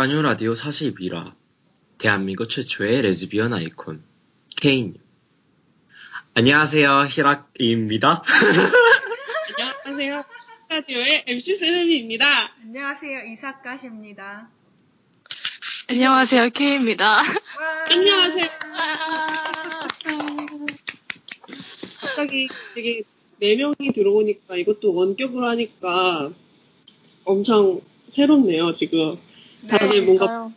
짜뉴 라디오 42라 대한민국 최초의 레즈비언 아이콘 케인 안녕하세요 히락입니다. 안녕하세요 라디오의 MC 세르미입니다. 안녕하세요 이사카시입니다. 안녕하세요 케이입니다. 안녕하세요. 갑자기 되게 네 명이 들어오니까 이것도 원격으로 하니까 엄청 새롭네요 지금 다들 네, 뭔가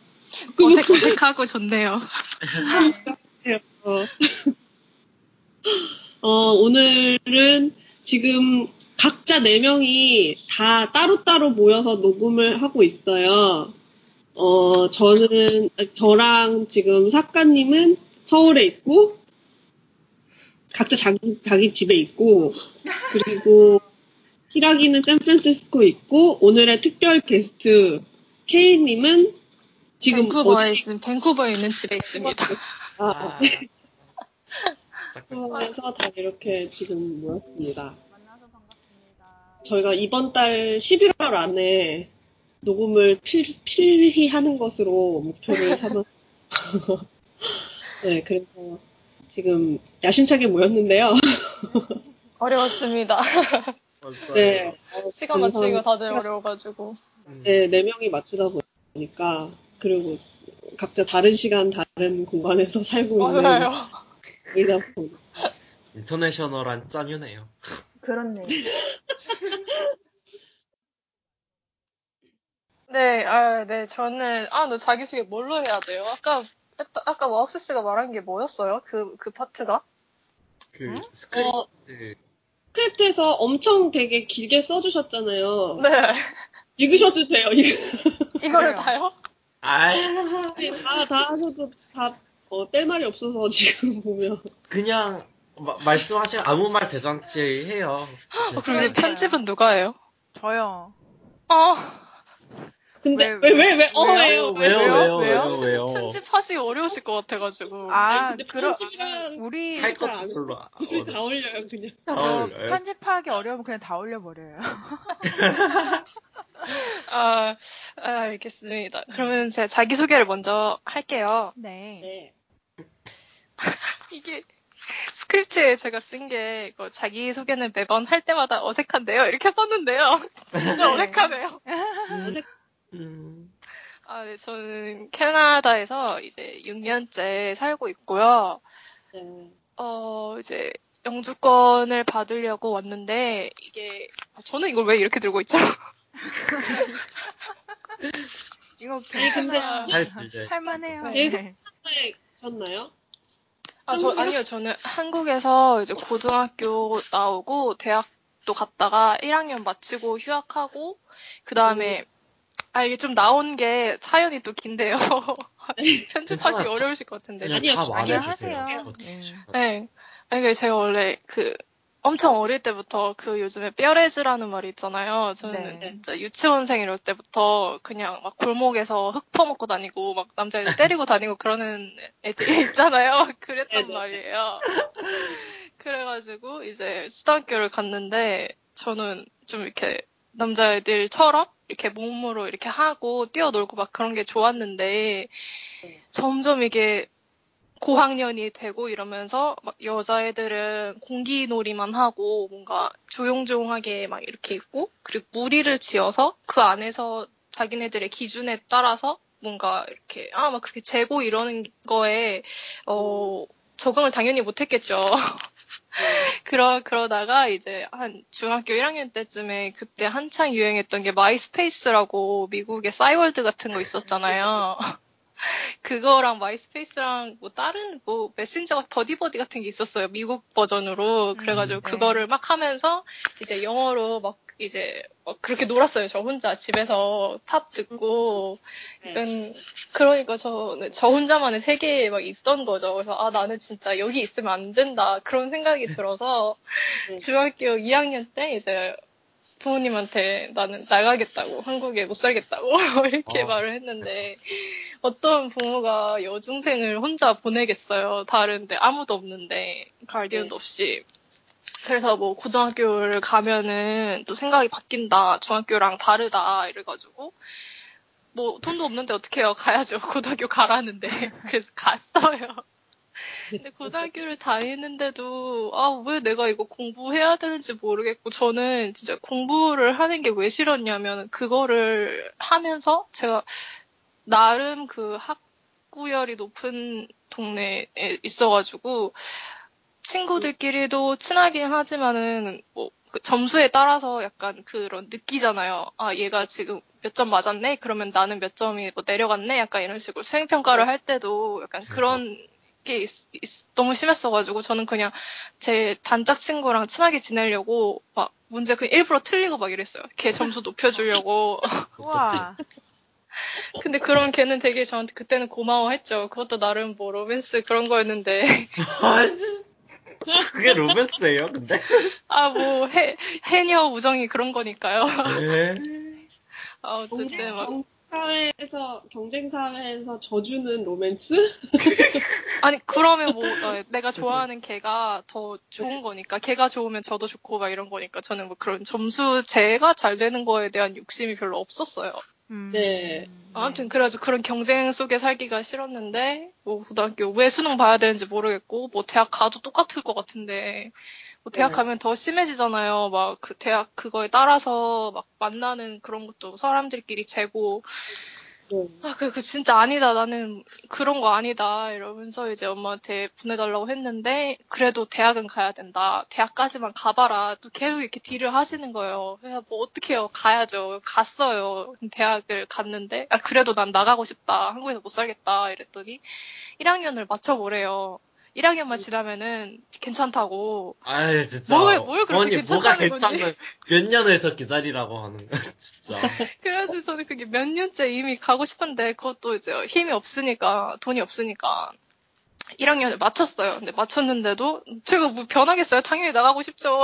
어색, 어색하고 좋네요. 어, 어, 오늘은 지금 각자 4명이 다 따로따로 모여서 녹음을 하고 있어요. 어, 저는, 저랑 지금 작가님은 서울에 있고, 각자 자기, 자기 집에 있고, 그리고 히라기는 샌프란시스코에 있고, 오늘의 특별 게스트, 케이님은 지금 밴쿠버에 있는 밴쿠버에 있는 집에 있습니다. 아, 그래서 다 이렇게 지금 모였습니다. 만나서 반갑습니다 저희가 이번 달 11월 안에 녹음을 필, 필히 하는 것으로 목표를 삼아. 네, 그래서 지금 야심차게 모였는데요. 어려웠습니다. 네, 시간 맞추기가 다들 어려워가지고. 네, 네 명이 맞추다 보니까 그리고 각자 다른 시간 다른 공간에서 살고 있는 맞아요. 보니까 인터내셔널한 짜뉴네요 그렇네 네, 아, 네, 저는 아, 너 자기소개 뭘로 해야 돼요? 아까 아까 와우스 씨가 말한 게 뭐였어요? 그그 파트가? 그 어, 스크립트 스크립트에서 엄청 되게 길게 써주셨잖아요. 네, 읽으셔도 돼요. 읽- 이거를. 다요? 아 다, 다 하셔도 다, 어, 뺄 말이 없어서 지금 보면. 그냥 마- 말씀하시면 아무 말 대잔치 해요 어, 그럼 이 편집은 누가 해요? 저요 어, 근데, 왜, 왜, 왜, 왜, 어, 왜요? 왜요? 왜요 왜요 왜요? 왜요 왜요 편집하시기 어려우실 것 같아가지고. 아 근데 그럼 우리 할잘 것도 안 별로 우리 다 올려요, 그냥. 다저 어울려요. 편집하기 어려우면 그냥 다 올려버려요 아, 아, 알겠습니다. 그러면 제가 자기소개를 먼저 할게요. 네 네. 이게 스크립트에 제가 쓴 게 이거 자기소개는 매번 할 때마다 어색한데요. 이렇게 썼는데요. 진짜 네. 어색하네요. 음, 아, 네, 저는 캐나다에서 이제 6년째 살고 있고요. 네. 어, 이제 영주권을 받으려고 왔는데 이게 아, 저는 이걸 왜 이렇게 들고 있죠? 이거 아니, 근데 괜찮아요 잘 들려요. 할만해요 네. 네. 네, 셨나요? 아, 저, 아니요. 저는 한국에서 이제 고등학교 나오고 대학도 갔다가 1학년 마치고 휴학하고 그 다음에 아, 이게 좀 나온 게 사연이 또 긴데요. 편집하시기. 어려우실 것 같은데. 아니요, 다 말해주세요 네. 네. 아니, 이게 제가 원래 그 엄청 어릴 때부터 그 요즘에 뼈레즈라는 말이 있잖아요. 저는 네. 진짜 유치원생 이럴 때부터 그냥 막 골목에서 흙 퍼먹고 다니고 막 남자애들 때리고 다니고 그러는 애들이 있잖아요. 그랬단 네네. 말이에요. 그래가지고 이제 수단학교를 갔는데 저는 좀 이렇게 남자애들처럼 이렇게 몸으로 이렇게 하고 뛰어놀고 막 그런 게 좋았는데 점점 이게 고학년이 되고 이러면서 막 여자애들은 공기놀이만 하고 뭔가 조용조용하게 막 이렇게 있고 그리고 무리를 지어서 그 안에서 자기네들의 기준에 따라서 뭔가 이렇게 아 막 그렇게 재고 이러는 거에 어 적응을 당연히 못했겠죠. 그러 그러다가 이제 한 중학교 1학년 때쯤에 그때 한창 유행했던 게 MySpace라고 미국의 싸이월드 같은 거 있었잖아요. 그거랑 MySpace랑 뭐 다른 뭐 메신저가 버디버디 같은 게 있었어요. 미국 버전으로. 그래가지고 음, 네. 그거를 막 하면서 이제 영어로 막 이제 막 그렇게 놀았어요. 저 혼자 집에서 팝 듣고. 네. 음, 그러니까 저, 저 혼자만의 세계에 막 있던 거죠. 그래서 아, 나는 진짜 여기 있으면 안 된다. 그런 생각이 들어서 네. 중학교 2학년 때 이제 부모님한테 나는 나가겠다고, 한국에 못 살겠다고 이렇게 어. 말을 했는데 어떤 부모가 여중생을 혼자 보내겠어요. 다른데 아무도 없는데 가이디언도 네. 없이. 그래서 뭐 고등학교를 가면은 또 생각이 바뀐다. 중학교랑 다르다. 이래가지고 뭐 돈도 없는데 어떻게 해요? 가야죠. 고등학교 가라는데. 그래서 갔어요. 근데 고등학교를 다니는데도 아 왜 내가 이거 공부해야 되는지 모르겠고 저는 진짜 공부를 하는 게 왜 싫었냐면 그거를 하면서 제가 나름 그 학구열이 높은 동네에 있어가지고 친구들끼리도 친하긴 하지만은 뭐 그 점수에 따라서 약간 그런 느끼잖아요. 아 얘가 지금 몇 점 맞았네? 그러면 나는 몇 점이 뭐 내려갔네? 약간 이런 식으로 수행평가를 할 때도 약간 그런 게 있, 있- 너무 심했어가지고 저는 그냥 제 단짝 친구랑 친하게 지내려고 막 문제 그냥 일부러 틀리고 막 이랬어요. 걔 점수 높여주려고. 우와. 근데 그런 걔는 되게 저한테 그때는 고마워했죠. 그것도 나름 뭐 로맨스 그런 거였는데. 아, 진- 그게 로맨스예요, 근데? 아, 뭐, 해, 해녀 우정이 그런 거니까요. 네. 아, 어쨌든 막. 경쟁 사회에서 경쟁 사회에서 져주는 로맨스? 아니, 그러면 뭐, 어, 내가 좋아하는 걔가 더 좋은 거니까, 걔가 좋으면 저도 좋고 막 이런 거니까, 저는 뭐 그런 점수, 제가 잘 되는 거에 대한 욕심이 별로 없었어요. 음. 네. 아무튼 그래가지고 그런 경쟁 속에 살기가 싫었는데, 뭐, 고등학교 왜 수능 봐야 되는지 모르겠고, 뭐, 대학 가도 똑같을 것 같은데, 뭐, 대학 네. 가면 더 심해지잖아요. 막, 그 대학 그거에 따라서 막 만나는 그런 것도 사람들끼리 재고, 네. 아, 그, 그 진짜 아니다. 나는 그런 거 아니다. 이러면서 이제 엄마한테 보내달라고 했는데, 그래도 대학은 가야 된다. 대학까지만 가봐라. 또 계속 이렇게 딜을 하시는 거예요. 그래서 뭐 어떡해요. 가야죠. 갔어요. 대학을 갔는데, 아, 그래도 난 나가고 싶다. 한국에서 못 살겠다. 이랬더니, 1학년을 맞춰보래요. 1학년만 지나면은 괜찮다고. 아유, 진짜. 뭘- 뭘 그렇게 뭐가 괜찮다는 건지. 괜찮은, 몇 년을 더 기다리라고 하는 거야, 진짜. 그래가지고 저는 그게 몇 년째 이미 가고 싶은데 그것도 이제 힘이 없으니까 돈이 없으니까 1학년을 마쳤어요. 근데 마쳤는데도 제가 뭐 변하겠어요? 당연히 나가고 싶죠.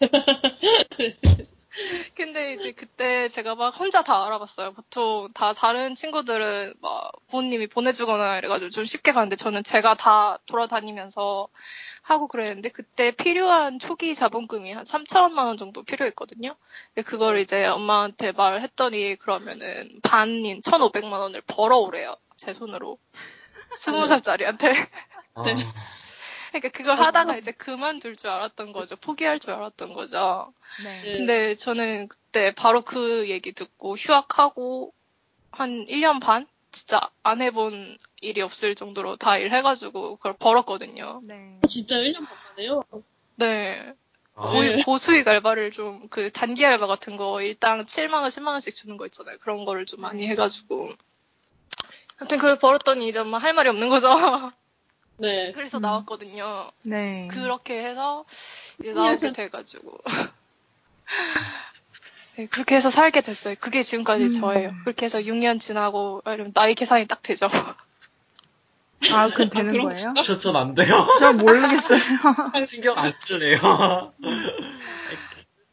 근데 이제 그때 제가 막 혼자 다 알아봤어요. 보통 다 다른 친구들은 막 부모님이 보내주거나 이래가지고 좀 쉽게 가는데 저는 제가 다 돌아다니면서 하고 그랬는데 그때 필요한 초기 자본금이 한 3천만 원 정도 필요했거든요. 그걸 이제 엄마한테 말을 했더니 그러면은 반인 1,500만 원을 벌어오래요. 제 손으로. 스무 살짜리한테. 아, 그러니까 그걸 하다가 이제 그만둘 줄 알았던 거죠. 포기할 줄 알았던 거죠. 네. 네. 근데 저는 그때 바로 그 얘기 듣고 휴학하고 한 1년 반? 진짜 안 해본 일이 없을 정도로 다 일해가지고 그걸 벌었거든요. 네. 진짜 1년 반만에요? 네. 아, 거의 고수익 알바를 좀 그 단기 알바 같은 거 일당 7만 원, 10만 원씩 주는 거 있잖아요. 그런 거를 좀 많이 해가지고. 아무튼 그걸 벌었더니 이제 엄마 할 말이 없는 거죠. 네. 그래서 음. 나왔거든요. 네. 그렇게 해서 이제 나오게 돼가지고. 네, 그렇게 해서 살게 됐어요. 그게 지금까지 음. 저예요. 그렇게 해서 6년 지나고 이러면 나이 계산이 딱 되죠. 아, 그건 되는 그럼- 거예요? 저, 전 안 돼요. 전 모르겠어요. 신경 안 쓸래요.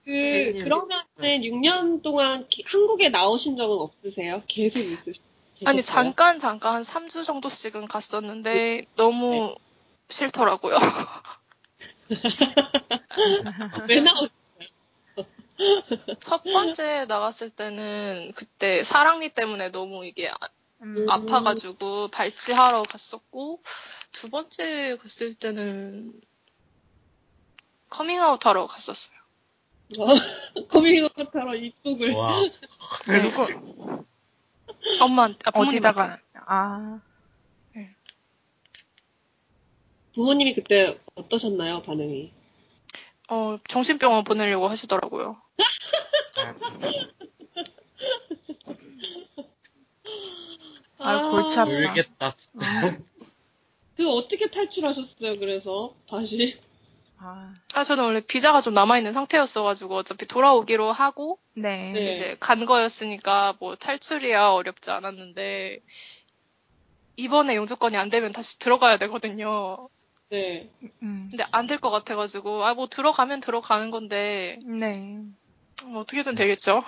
그, 네. 그러면은 6년 동안 기- 한국에 나오신 적은 없으세요? 계속 있으시죠? 아니 잠깐 잠깐 한 3주 정도씩은 갔었는데 너무 싫더라고요. 왜 나오, 첫 번째 나갔을 때는 그때 사랑니 때문에 너무 이게 아- 음. 아파가지고 발치하러 갔었고 두 번째 갔을 때는 커밍아웃 하러 갔었어요. 커밍아웃 하러 입국을. 와. 누구, 엄마한테 아. 어디다가, 아, 부모님이 그때 어떠셨나요, 반응이? 어, 정신병원 보내려고 하시더라고요. 아, 골치 아파. 울겠다, 진짜. 그 어떻게 탈출하셨어요, 그래서? 다시. 아, 아, 저는 원래 비자가 좀 남아있는 상태였어가지고 어차피 돌아오기로 하고 네. 네. 이제 간 거였으니까 뭐 탈출이야 어렵지 않았는데 이번에 영주권이 안 되면 다시 들어가야 되거든요. 네. 음. 근데 안 될 것 같아가지고 아 뭐 들어가면 들어가는 건데 네. 뭐 어떻게든 되겠죠.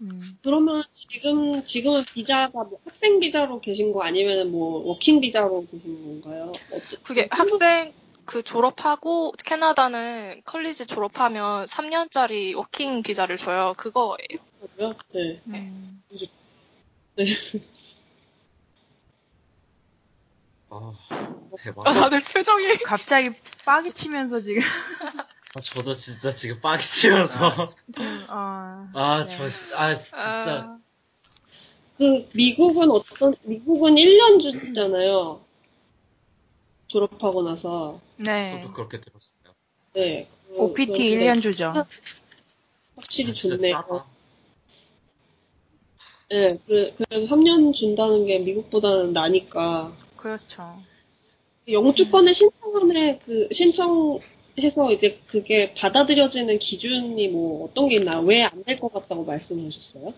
음. 그러면 지금, 지금은 비자가 뭐 학생 비자로 계신 거 아니면 뭐 working 비자로 계신 건가요? 어째- 그게 학생 그 졸업하고 캐나다는 college 졸업하면 3년짜리 working 비자를 줘요. 그거예요. 한국이요? 네. 음. 아, 대박. 아, 다들 표정이. 갑자기 빡이 치면서 지금. 아, 저도 진짜 지금 빡이 치면서. 어, 아, 네. 저, 시- 아, 진짜. 아, 그 미국은 어떤 미국은 1년 주잖아요. 졸업하고 나서. 네. 저도 그렇게 들었어요. 네. 그- OPT 그런데 1년 주죠. 확실히 아, 좋네요. 네, 그, 그래도 3년 준다는 게 미국보다는 나니까. 그렇죠. 영주권을 신청하는 그, 신청해서 이제 그게 받아들여지는 기준이 뭐 어떤 게 있나요? 왜안 될 것 같다고 말씀하셨어요?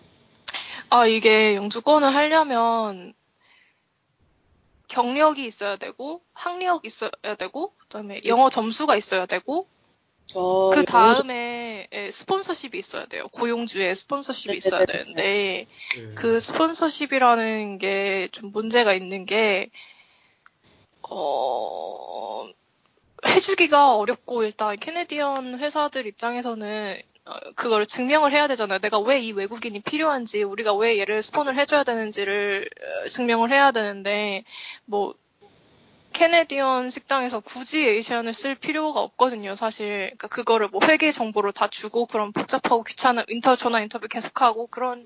아, 이게 영주권을 하려면 경력이 있어야 되고, 학력이 있어야 되고, 그다음에 영어 점수가 있어야 되고, 저그 다음에 예, 스폰서십이 있어야 돼요. 고용주의 스폰서십이 있어야 네네네. 되는데, 그, 그 스폰서십이라는 게 좀 문제가 있는 게, 어, 해주기가 어렵고, 일단 Canadian 회사들 입장에서는 어, 그걸 증명을 해야 되잖아요. 내가 왜 이 외국인이 필요한지, 우리가 왜 얘를 스폰을 해줘야 되는지를 어, 증명을 해야 되는데, 뭐, Canadian 식당에서 굳이 Asian을 쓸 필요가 없거든요, 사실. 그러니까 그거를 뭐 회계 정보를 다 주고, 그런 복잡하고 귀찮은 인터, 전화 인터뷰 계속하고, 그런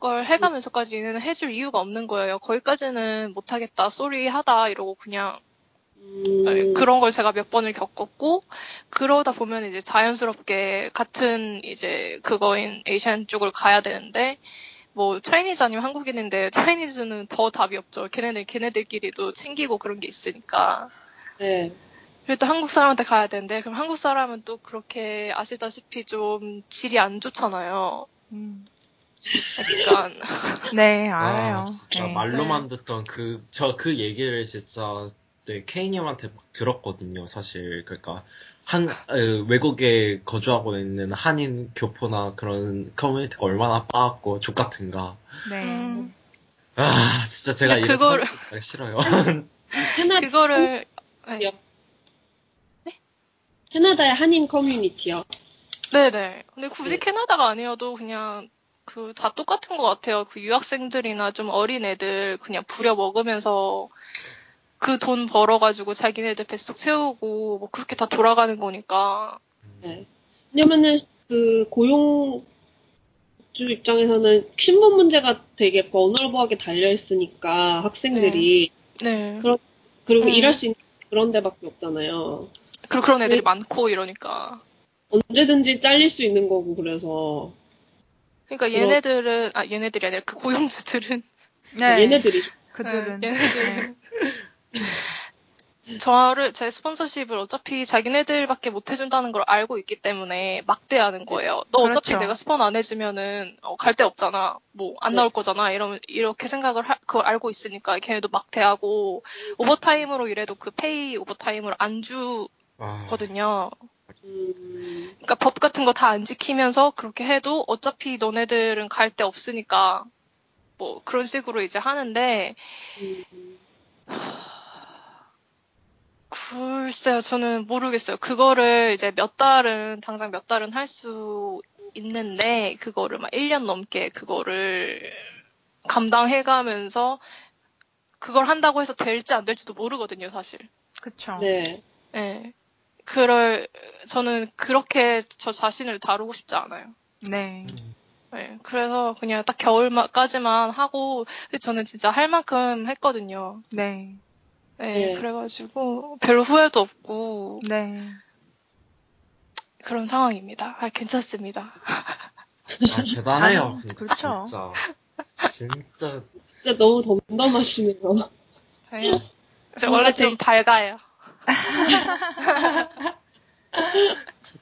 걸 해가면서까지는 해줄 이유가 없는 거예요. 거기까지는 못하겠다, sorry 하다, 이러고 그냥 음, 네, 그런 걸 제가 몇 번을 겪었고 그러다 보면 이제 자연스럽게 같은 이제 그거인 에이시안 쪽을 가야 되는데 뭐 차이니즈 아니면 한국인인데 차이니즈는 더 답이 없죠. 걔네들 걔네들끼리도 챙기고 그런 게 있으니까. 네. 그리고 또 한국 사람한테 가야 되는데 그럼 한국 사람은 또 그렇게 아시다시피 좀 질이 안 좋잖아요. 음. 약간 네, 알아요. 아, 진짜 네. 말로만 듣던 그, 저그 얘기를 진짜, 네, 케이님한테 막 들었거든요, 사실. 그러니까, 한, 에, 외국에 거주하고 있는 한인 교포나 그런 커뮤니티가 얼마나 빠았고, 족 같은가. 네. 음. 아, 진짜 제가 한국 가기 싫어요. 캐나, 그거를 네. 캐나다의 한인 커뮤니티요. 네네. 근데 굳이 네. 캐나다가 아니어도 그냥 그 다 똑같은 것 같아요. 그 유학생들이나 좀 어린 애들 그냥 부려 먹으면서 그 돈 벌어가지고 자기네들 뱃속 채우고 뭐 그렇게 다 돌아가는 거니까. 네. 왜냐면은 그 고용 주 입장에서는 신분 문제가 되게 버널버하게 달려 있으니까 학생들이 네. 그럼- 그리고 음. 일할 수 있는 그런 데밖에 없잖아요. 그리고 그런 애들이 네. 많고 이러니까. 언제든지 잘릴 수 있는 거고 그래서 그러니까 얘네들은 아 얘네들이 아니라 그 고용주들은 네. 얘네들이 그들은. 네, 얘네들은 저를 제 스폰서십을 어차피 자기네들밖에 못 해준다는 걸 알고 있기 때문에 막대하는 거예요. 너 어차피 그렇죠. 내가 스폰 안 해주면은 어, 갈 데 없잖아. 뭐 안 나올 거잖아. 이러면 이렇게 생각을 하- 그걸 알고 있으니까 걔네도 막대하고 overtime으로 일해도 그 pay overtime을 안 주거든요. 그러니까 법 같은 거 다 안 지키면서 그렇게 해도 어차피 너네들은 갈 데 없으니까 뭐 그런 식으로 이제 하는데 음, 글쎄요, 저는 모르겠어요. 그거를 이제 몇 달은, 당장 몇 달은 할 수 있는데, 그거를 막 1년 넘게 그거를 감당해가면서, 그걸 한다고 해서 될지 안 될지도 모르거든요, 사실. 그쵸. 네. 예. 그럴, 저는 그렇게 저 자신을 다루고 싶지 않아요. 네. 음. 예. 그래서 그냥 딱 겨울까지만 하고, 저는 진짜 할 만큼 했거든요. 네. 예. 네. 그래가지고, 별로 후회도 없고, 네. 그런 상황입니다. 아, 괜찮습니다. 아, 대단해요. 아니, 근데 그렇죠. 진짜. 진짜. 진짜 너무 덤덤하시네요. 저 원래 좀 밝아요.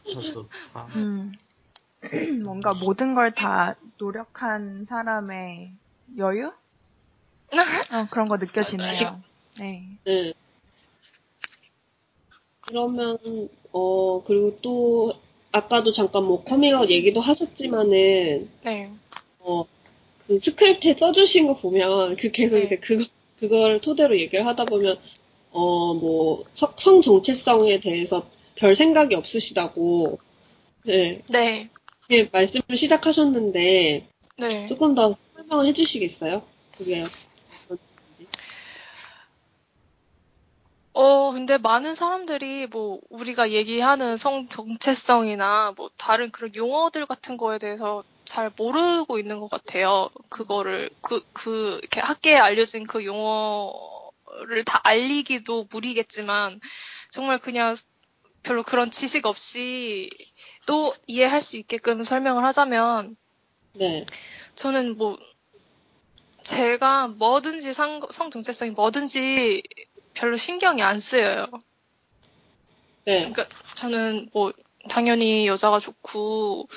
좋다, 좋다. 음. 뭔가 모든 걸 다 노력한 사람의 여유? 어, 그런 거 느껴지네요. 네. 네. 그러면, 어, 그리고 또, 아까도 잠깐 뭐 커밍아웃 얘기도 하셨지만은, 네. 어, 그 스크립트에 써주신 거 보면, 그 계속 네. 이제 그거, 그걸 토대로 얘기를 하다 보면, 어, 뭐, 성, 성 정체성에 대해서 별 생각이 없으시다고, 네, 네. 이렇게 말씀을 시작하셨는데, 네. 조금 더 설명을 해주시겠어요? 그게 어, 근데 많은 사람들이 뭐 우리가 얘기하는 성 정체성이나 뭐 다른 그런 용어들 같은 거에 대해서 잘 모르고 있는 것 같아요. 그거를 그, 그 이렇게 학계에 알려진 그 용어를 다 알리기도 무리겠지만 정말 그냥 별로 그런 지식 없이 또 이해할 수 있게끔 설명을 하자면 네. 저는 뭐 제가 뭐든지 상, 성 정체성이 뭐든지 별로 신경이 안 쓰여요. 네. 그러니까 저는 뭐 당연히 여자가 좋고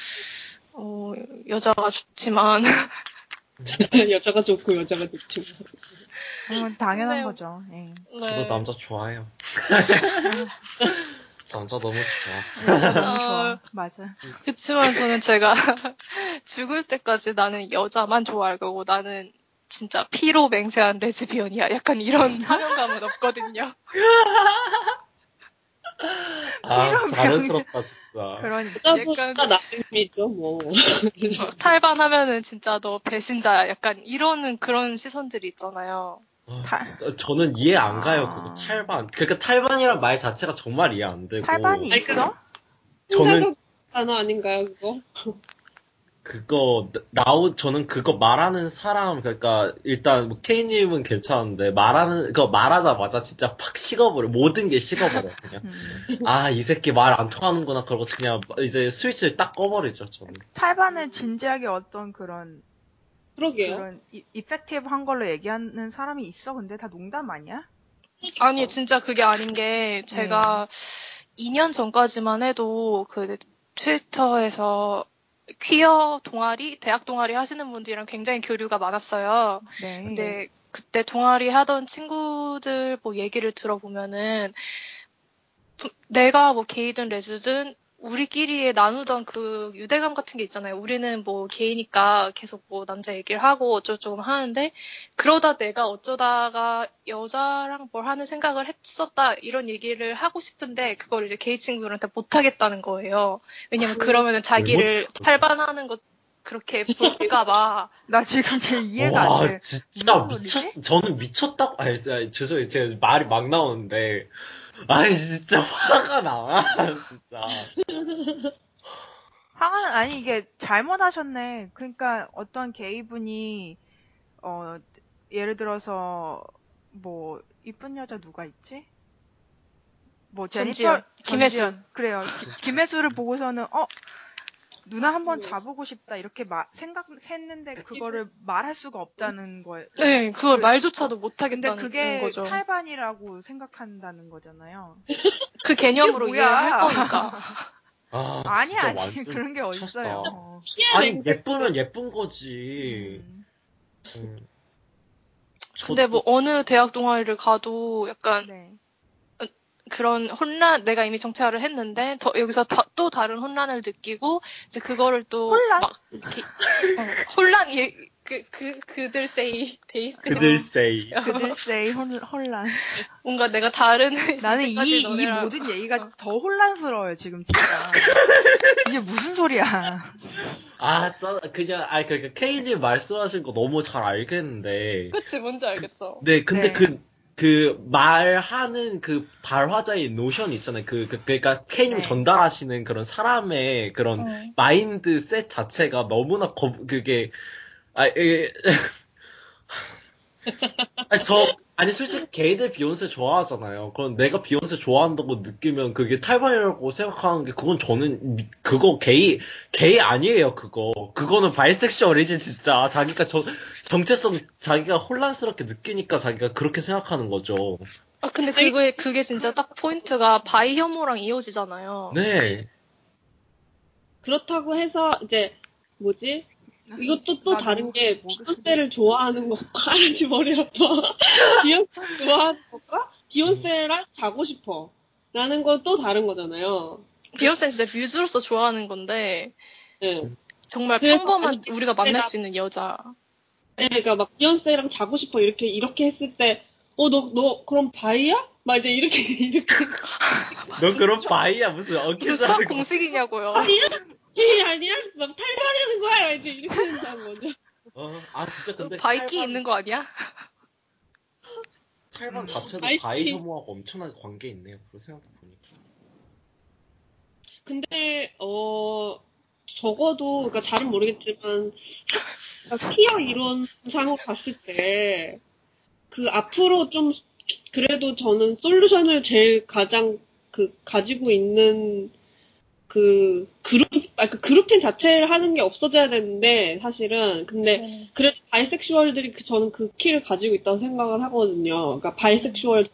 어, 여자가 좋지만 여자가 좋고 여자가 좋지만. 어, 당연한 근데- 거죠. 예. 저도 네. 남자 좋아해요. 남자 너무 좋아. 여자 너무 어. 좋아. 맞아. 그렇지만 저는 제가 죽을 때까지 나는 여자만 좋아할 거고 나는 진짜 피로 맹세한 레즈비언이야. 약간 이런 사명감은 없거든요. 아, 이런 자연스럽다, 진짜. 그러니까. 약간- 나름이죠, 뭐. 어, 탈반하면은 진짜 너 배신자야. 약간 이러는 그런 시선들이 있잖아요. 아, 탈- 저- 저는 이해 안 가요, 아. 그거 탈반. 그러니까 탈반이란 말 자체가 정말 이해 안 되고. 탈반이 있어? 저는 단어 아닌가요, 그거? 그거 나오 저는 그거 말하는 사람 그러니까 일단 뭐 K님은 괜찮은데 말하는 그거 말하자마자 진짜 팍 식어버려 모든 게 식어버려 그냥 음. 아이 새끼 말 안 통하는구나 그러고 그냥 이제 스위치를 딱 꺼버리죠 저는 탈반을 진지하게 어떤 그런 그러게요. 그런 이, 이펙티브한 걸로 얘기하는 사람이 있어. 근데 다 농담 아니야? 아니 진짜 그게 아닌 게 제가 2년 전까지만 해도 그 트위터에서 퀴어 동아리, 대학 동아리 하시는 분들이랑 굉장히 교류가 많았어요. 네. 근데 그때 동아리 하던 친구들 뭐 얘기를 들어보면은 부- 내가 뭐 게이든 레즈든 우리끼리 나누던 그 유대감 같은 게 있잖아요. 우리는 뭐 게이니까 계속 뭐 남자 얘기를 하고 어쩌고저쩌고 하는데 그러다 내가 어쩌다가 여자랑 뭘 하는 생각을 했었다 이런 얘기를 하고 싶은데 그걸 이제 게이 친구들한테 못 하겠다는 거예요. 왜냐면 그러면은 자기를 탈반하는 것 그렇게 볼까봐. 나 지금 제 이해가 와 안 돼. 진짜? 미쳤 저는 미쳤다고 아니, 아니 죄송해요 제가 말이 막 나오는데 아니 진짜 화가 나 진짜 화가 나- 아니 이게 잘못하셨네. 그러니까 어떤 게이분이 어 예를 들어서 뭐 이쁜 여자 누가 있지? 뭐 제니퍼 김혜수. 그래요. 기- 김혜수를 보고서는 어 누나 한번 잡고 싶다 이렇게 마- 생각했는데 그거를 말할 수가 없다는 거예요. 네, 그걸 그- 말조차도 못 근데 하겠다는 그게 거죠. 탈반이라고 생각한다는 거잖아요. 그 개념으로? 이해할 거니까. 아 아니 아니 그런 게 어딨어요. 아니 예쁘면 예쁜 거지 음, 음. 근데 뭐 어느 대학 동아리를 가도 약간 네. 그런 혼란, 내가 이미 정체화를 했는데 더, 여기서 더- 또 다른 혼란을 느끼고 이제 그거를 또 혼란? 막 이렇게 어, 혼란 예, 그, 그, 그들 세이 데이스 그들 세이 그들 say 혼, 혼란. 뭔가 내가 다른 나는 이, 이 모든 얘기가 더 혼란스러워요, 지금 진짜. 이게 무슨 소리야. 아, 짜, 그냥, 아, 그니까, 케이님 말씀하신 거 너무 잘 알겠는데. 그치 뭔지 알겠죠? 네, 근데 네. 그, 그, 말하는 그 발화자의 notion 있잖아요. 그, 그, 그니까, 케이님 네. 전달하시는 그런 사람의 그런 응. mindset 자체가 너무나 거, 그게, 아, 예, 아니, 저, 아니, 솔직히 게이들 비욘세 좋아하잖아요. 그럼 내가 비욘세 좋아한다고 느끼면 그게 탈반이라고 생각하는 게, 그건 저는, 미- 그거 게이, 게이 아니에요, 그거. 그거는 bisexual이지, 진짜. 자기가 저, 정체성, 자기가 혼란스럽게 느끼니까 자기가 그렇게 생각하는 거죠. 아 근데 그게 그게 진짜 딱 포인트가 bi 혐오랑 이어지잖아요. 네. 그렇다고 해서 이제 뭐지? 이것도 또 다른 게. 비욘세를 좋아하는 것과 아지 머리 아파. 비욘세 좋아하는 것과 비욘세랑 자고 싶어. 라는 건 또 다른 거잖아요. 비욘세는 진짜 뮤즈로서 좋아하는 건데 네. 정말 평범한 아니, 우리가 만날 내가- 수 있는 여자. 네, 그러니까 막 비욘세랑 자고 싶어 이렇게 이렇게 했을 때, 어 너너 그럼 바이야? 막 이제 이렇게 이렇게 너 그런 바이야, 무슨, 무슨 어깨 수학 자는 거. 공식이냐고요. 아니 야? 이 아니야? 막 탈발하는 거야? 이제 이렇게 된다는 거죠. 어, 아 진짜 근데 바이키 탈반- 있는 거 아니야? 탈반 자체도 바이키. bi 혐오하고 엄청나게 관계 있네요. 그런 생각해 보니까. 근데 어 적어도 그러니까 잘은 모르겠지만 그러니까 퀴어 이론상으로 봤을 때 그 앞으로 좀 그래도 저는 solution을 제일 가장 그 가지고 있는 그 그룹 아그 grouping 자체를 하는 게 없어져야 되는데 사실은 근데 그래도 bisexual들이 그 저는 그 key를 가지고 있다고 생각을 하거든요. 그러니까 bisexual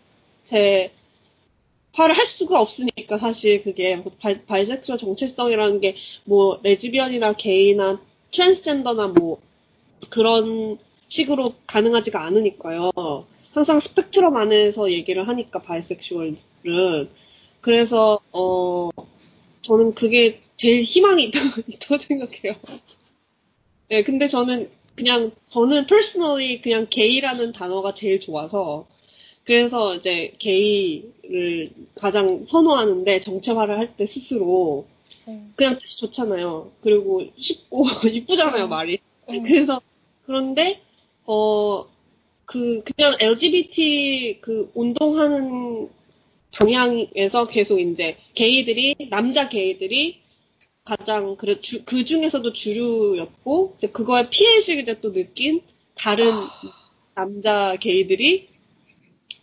정체화를 할 수가 없으니까 사실 그게 bi, bisexual 정체성이라는 게 뭐 레즈비언이나 게이나 트랜스젠더나 뭐 그런 식으로 가능하지가 않으니까요. 항상 스펙트럼 안에서 얘기를 하니까 bisexual은 그래서 어 저는 그게 제일 희망이 있다고, 있다고 생각해요. 네, 근데 저는 그냥 저는 personally 그냥 게이라는 단어가 제일 좋아서 그래서 이제 게이를 가장 선호하는데 정체화를 할 때 스스로 음. 그냥 뜻이 좋잖아요. 그리고 쉽고 이쁘잖아요 음. 말이. 음. 그래서 그런데 어 그 그냥 LGBT 그 운동하는 방향에서 계속 이제 게이들이 남자 게이들이 가장 그래 주- 그 중에서도 주류였고 이제 그거에 피해의식을 이제 또 느낀 다른 남자 게이들이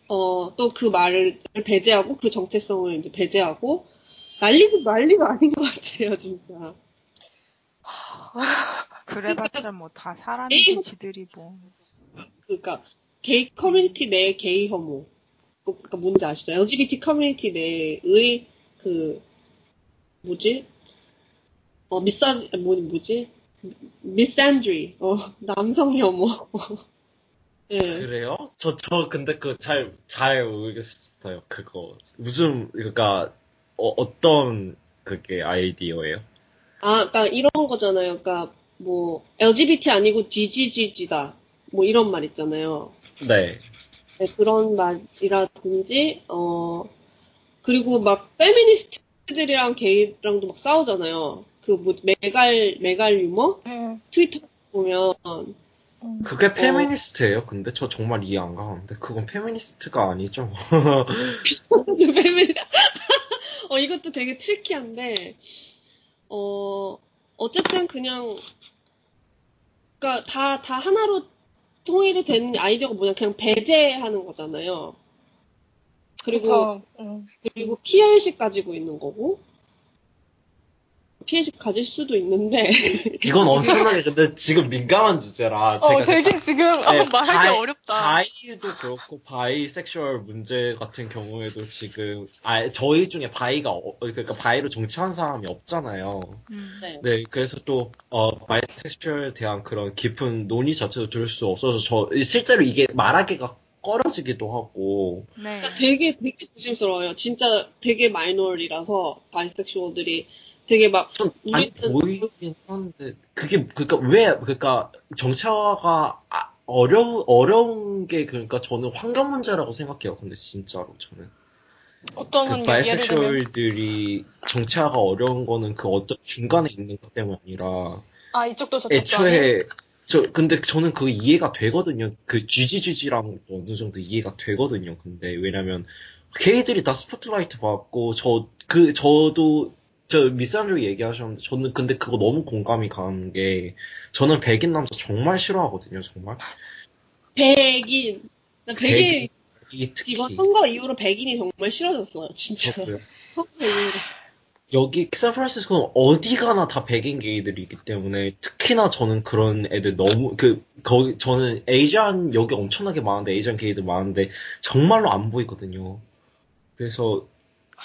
어 또 그 말을 배제하고 그 정체성을 이제 배제하고 난리도 난리가 아닌 것 같아요 진짜. 그래봤자 뭐 다 사람이지. 지들이 뭐. 그러니까 게이 커뮤니티 내 게이 혐오. 그- 그러니까 뭔지 아시죠? LGBT 커뮤니티 내의 그 뭐지? 어 미사 뭐 뭐지? 미산드리. 어 남성 혐오. 예. 그래요? 저, 저, 근데 그 잘, 잘 모르겠어요. 그거. 무슨, 그러니까, 어, 어떤, 그게 아이디어예요? 아, 그러니까 이런 거잖아요. 그러니까 뭐 LGBT 아니고 GGGG다. 뭐 이런 말 있잖아요. 네. 네, 그런 말이라든지 어 그리고 막 페미니스트들이랑 게이랑도 막 싸우잖아요. 그 뭐 메갈 메갈 유머 음. 트위터 보면 음. 그게 페미니스트예요? 근데 저 정말 이해 안 가는데. 그건 페미니스트가 아니죠. 페미 어 이것도 되게 tricky한데 어 어쨌든 그냥 그러니까 다 다 하나로 통일이 되는 아이디어가 뭐냐 그냥 배제하는 거잖아요. 그리고 그쵸. 음. 그리고 피해의식 가지고 있는 거고, 피해의식 가질 수도 있는데, 이건 엄청나게 근데 지금 민감한 주제라. 어, 제가 되게 지금 아, 네, 말하기 bi- 어렵다. bi도 그렇고 bisexual 문제 같은 경우에도 지금 아 저희 중에 bi가 어, 그러니까 bi로 정체화한 사람이 없잖아요. 음. 네. 네, 그래서 또 어, 바이섹슈얼에 대한 그런 깊은 논의 자체도 들을 수 없어서 저 실제로 이게 말하기가 꺼려지기도 하고 네. 그러니까 되게, 되게 조심스러워요. 진짜 되게 마이너리라서, 바이섹슈얼들이 되게 막, 좀 많이 우리는- 보이긴 하는데 그게 그러니까 왜 그러니까 정체화가 아, 어려 어려운 게 그러니까 저는 환경 문제라고 생각해요. 근데 진짜로 저는. 어떤 그 바이섹슈얼들이 정체화가 어려운 거는 그 어떤 중간에 있는 것 때문이 아니라 아 이쪽도 저쪽도? 애초에 저 근데 저는 그 이해가 되거든요. 그 쥐지쥐지랑 어느 정도 이해가 되거든요. 근데 왜냐면 걔들이 다 스포트라이트 받고 저 그 저도 저 미산드로 얘기하셨는데 저는 근데 그거 너무 공감이 가는 게 저는 백인 남자 정말 싫어하거든요. 정말 백인. 나 백인, 이 특히 이번 선거 이후로 백인이 정말 싫어졌어요, 진짜. 이후로. 여기 샌프란시스코는 어디 가나 다 백인 게이들이기 때문에 특히나 저는 그런 애들 너무 그 거기 저는 Asian 여기 엄청나게 많은데 Asian 게이들 많은데 정말로 안 보이거든요. 그래서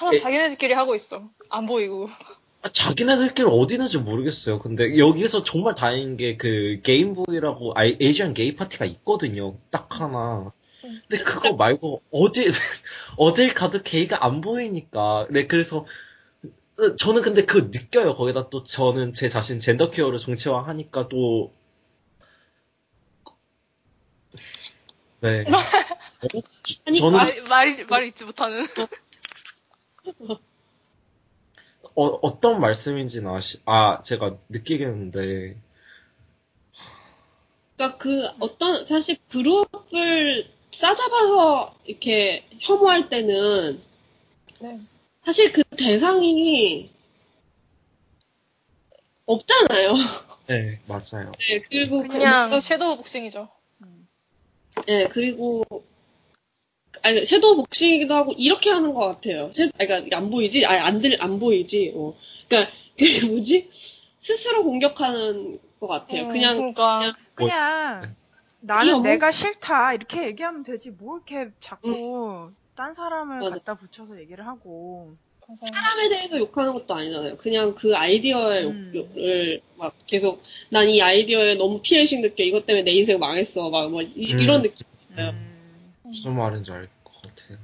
하나 에- 자기네들끼리 하고 있어. 안 보이고. 아, 자기네들끼리 어디 있는지 모르겠어요. 근데 여기서 정말 다행인 게 그 Gameboi라고 아이- Asian 게이 파티가 있거든요. 딱 하나. 근데 그거 말고 어디 어딜 가도 게이가 안 보이니까. 네 그래서 어, 저는 근데 그거 느껴요. 거기다 또 저는 제 자신 젠더 케어를 정체화하니까 또 네. 어? 아니, 저는 말, 말, 말 잊지 못하는. 어, 어떤 말씀인지는 아시, 아, 제가 느끼겠는데, 그러니까 그 어떤 사실 그룹을 싸잡아서 이렇게 혐오할 때는 네. 사실 그 대상이 없잖아요. 네, 맞아요. 네, 그리고 그냥 그- 섀도우 복싱이죠. 음. 네, 그리고 아니 섀도우 복싱이기도 하고 이렇게 하는 것 같아요. 섀- 아니, 그러니까 안 보이지? 아니 안 들 안 보이지. 어. 그러니까 그 뭐지? 스스로 공격하는 것 같아요. 음, 그냥 그러니까 그냥 나는 뭐- 내가 싫다 이렇게 얘기하면 되지 뭘 이렇게 자꾸 딴 사람을 맞아. 갖다 붙여서 얘기를 하고. 사람에 대해서 욕하는 것도 아니잖아요. 그냥 그 아이디어의 음. 욕을 막 계속 난 이 아이디어에 너무 피해의식 느껴. 이것 때문에 내 인생 망했어. 막뭐 음. 이런 느낌. 네. 음, 무슨 말인지 알 것 같아요.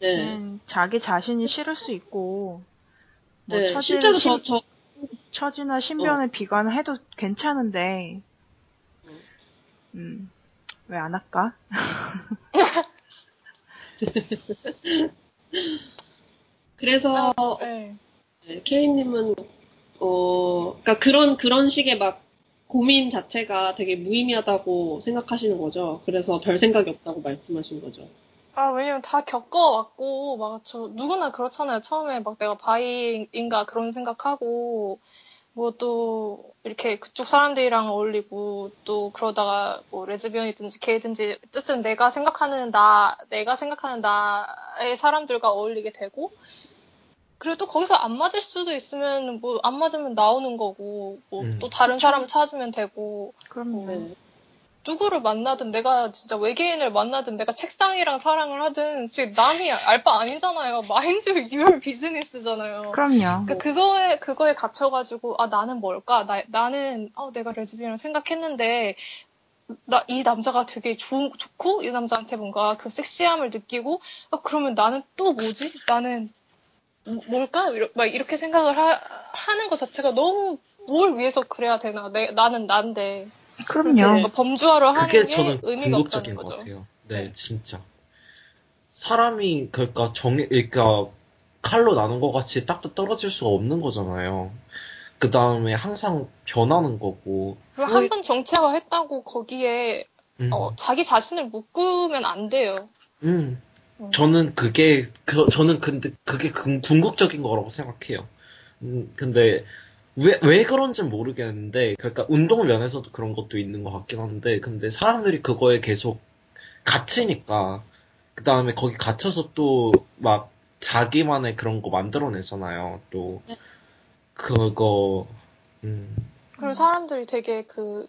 네. 그냥 자기 자신이 싫을 수 있고 뭐 네, 처지, 실제로 신- 저, 저, 처지나 신변을 비관해도 괜찮은데 음, 왜 안 할까? 그래서 네. 네, 케이님은 어, 그러니까 그런 그런 식의 막 고민 자체가 되게 무의미하다고 생각하시는 거죠. 그래서 별 생각이 없다고 말씀하신 거죠. 아, 왜냐면 다 겪어왔고, 막, 저, 누구나 그렇잖아요. 처음에 막 내가 바이인가 그런 생각하고, 뭐 또, 이렇게 그쪽 사람들이랑 어울리고, 또 그러다가 뭐 레즈비언이든지 게이든지, 어쨌든 내가 생각하는 나, 내가 생각하는 나의 사람들과 어울리게 되고, 그리고 또 거기서 안 맞을 수도 있으면, 뭐, 안 맞으면 나오는 거고, 뭐, 음. 또 다른 사람 찾으면 되고, 그럼요. 네. 누구를 만나든 내가 진짜 외계인을 만나든 내가 책상이랑 사랑을 하든 남이 알 바 아니잖아요. 마인드 유얼 비즈니스잖아요. 그럼요. 그러니까 그거에 그거에 갇혀가지고 아 나는 뭘까? 나 나는 어 내가 레즈비언을 생각했는데 나 이 남자가 되게 좋은 좋고 이 남자한테 뭔가 그 섹시함을 느끼고 아 그러면 나는 또 뭐지? 나는 뭐- 뭘까? 이러- 막 이렇게 생각을 하, 하는 것 자체가 너무 뭘 위해서 그래야 되나? 내, 나는 난데 그럼요. 뭔가 범주화를 하는 그게 게 저는 의미가 궁극적인 없다는 것 거죠. 같아요. 네, 진짜. 사람이 그러니까 정 그러니까 칼로 나눈 것 같이 딱딱 떨어질 수가 없는 거잖아요. 그 다음에 항상 변하는 거고. 그리고 한 번 정체화했다고 거기에 음, 어, 자기 자신을 묶으면 안 돼요. 음. 음. 저는 그게 그 저는 근데 그게 궁- 궁극적인 거라고 생각해요. 음, 근데 왜, 왜 그런지는 모르겠는데, 그러니까 운동 면에서도 그런 것도 있는 것 같긴 한데, 근데 사람들이 그거에 계속 갇히니까, 그 다음에 거기 갇혀서 또 막 자기만의 그런 거 만들어내잖아요. 또 그거, 음, 그리고 사람들이 되게 그,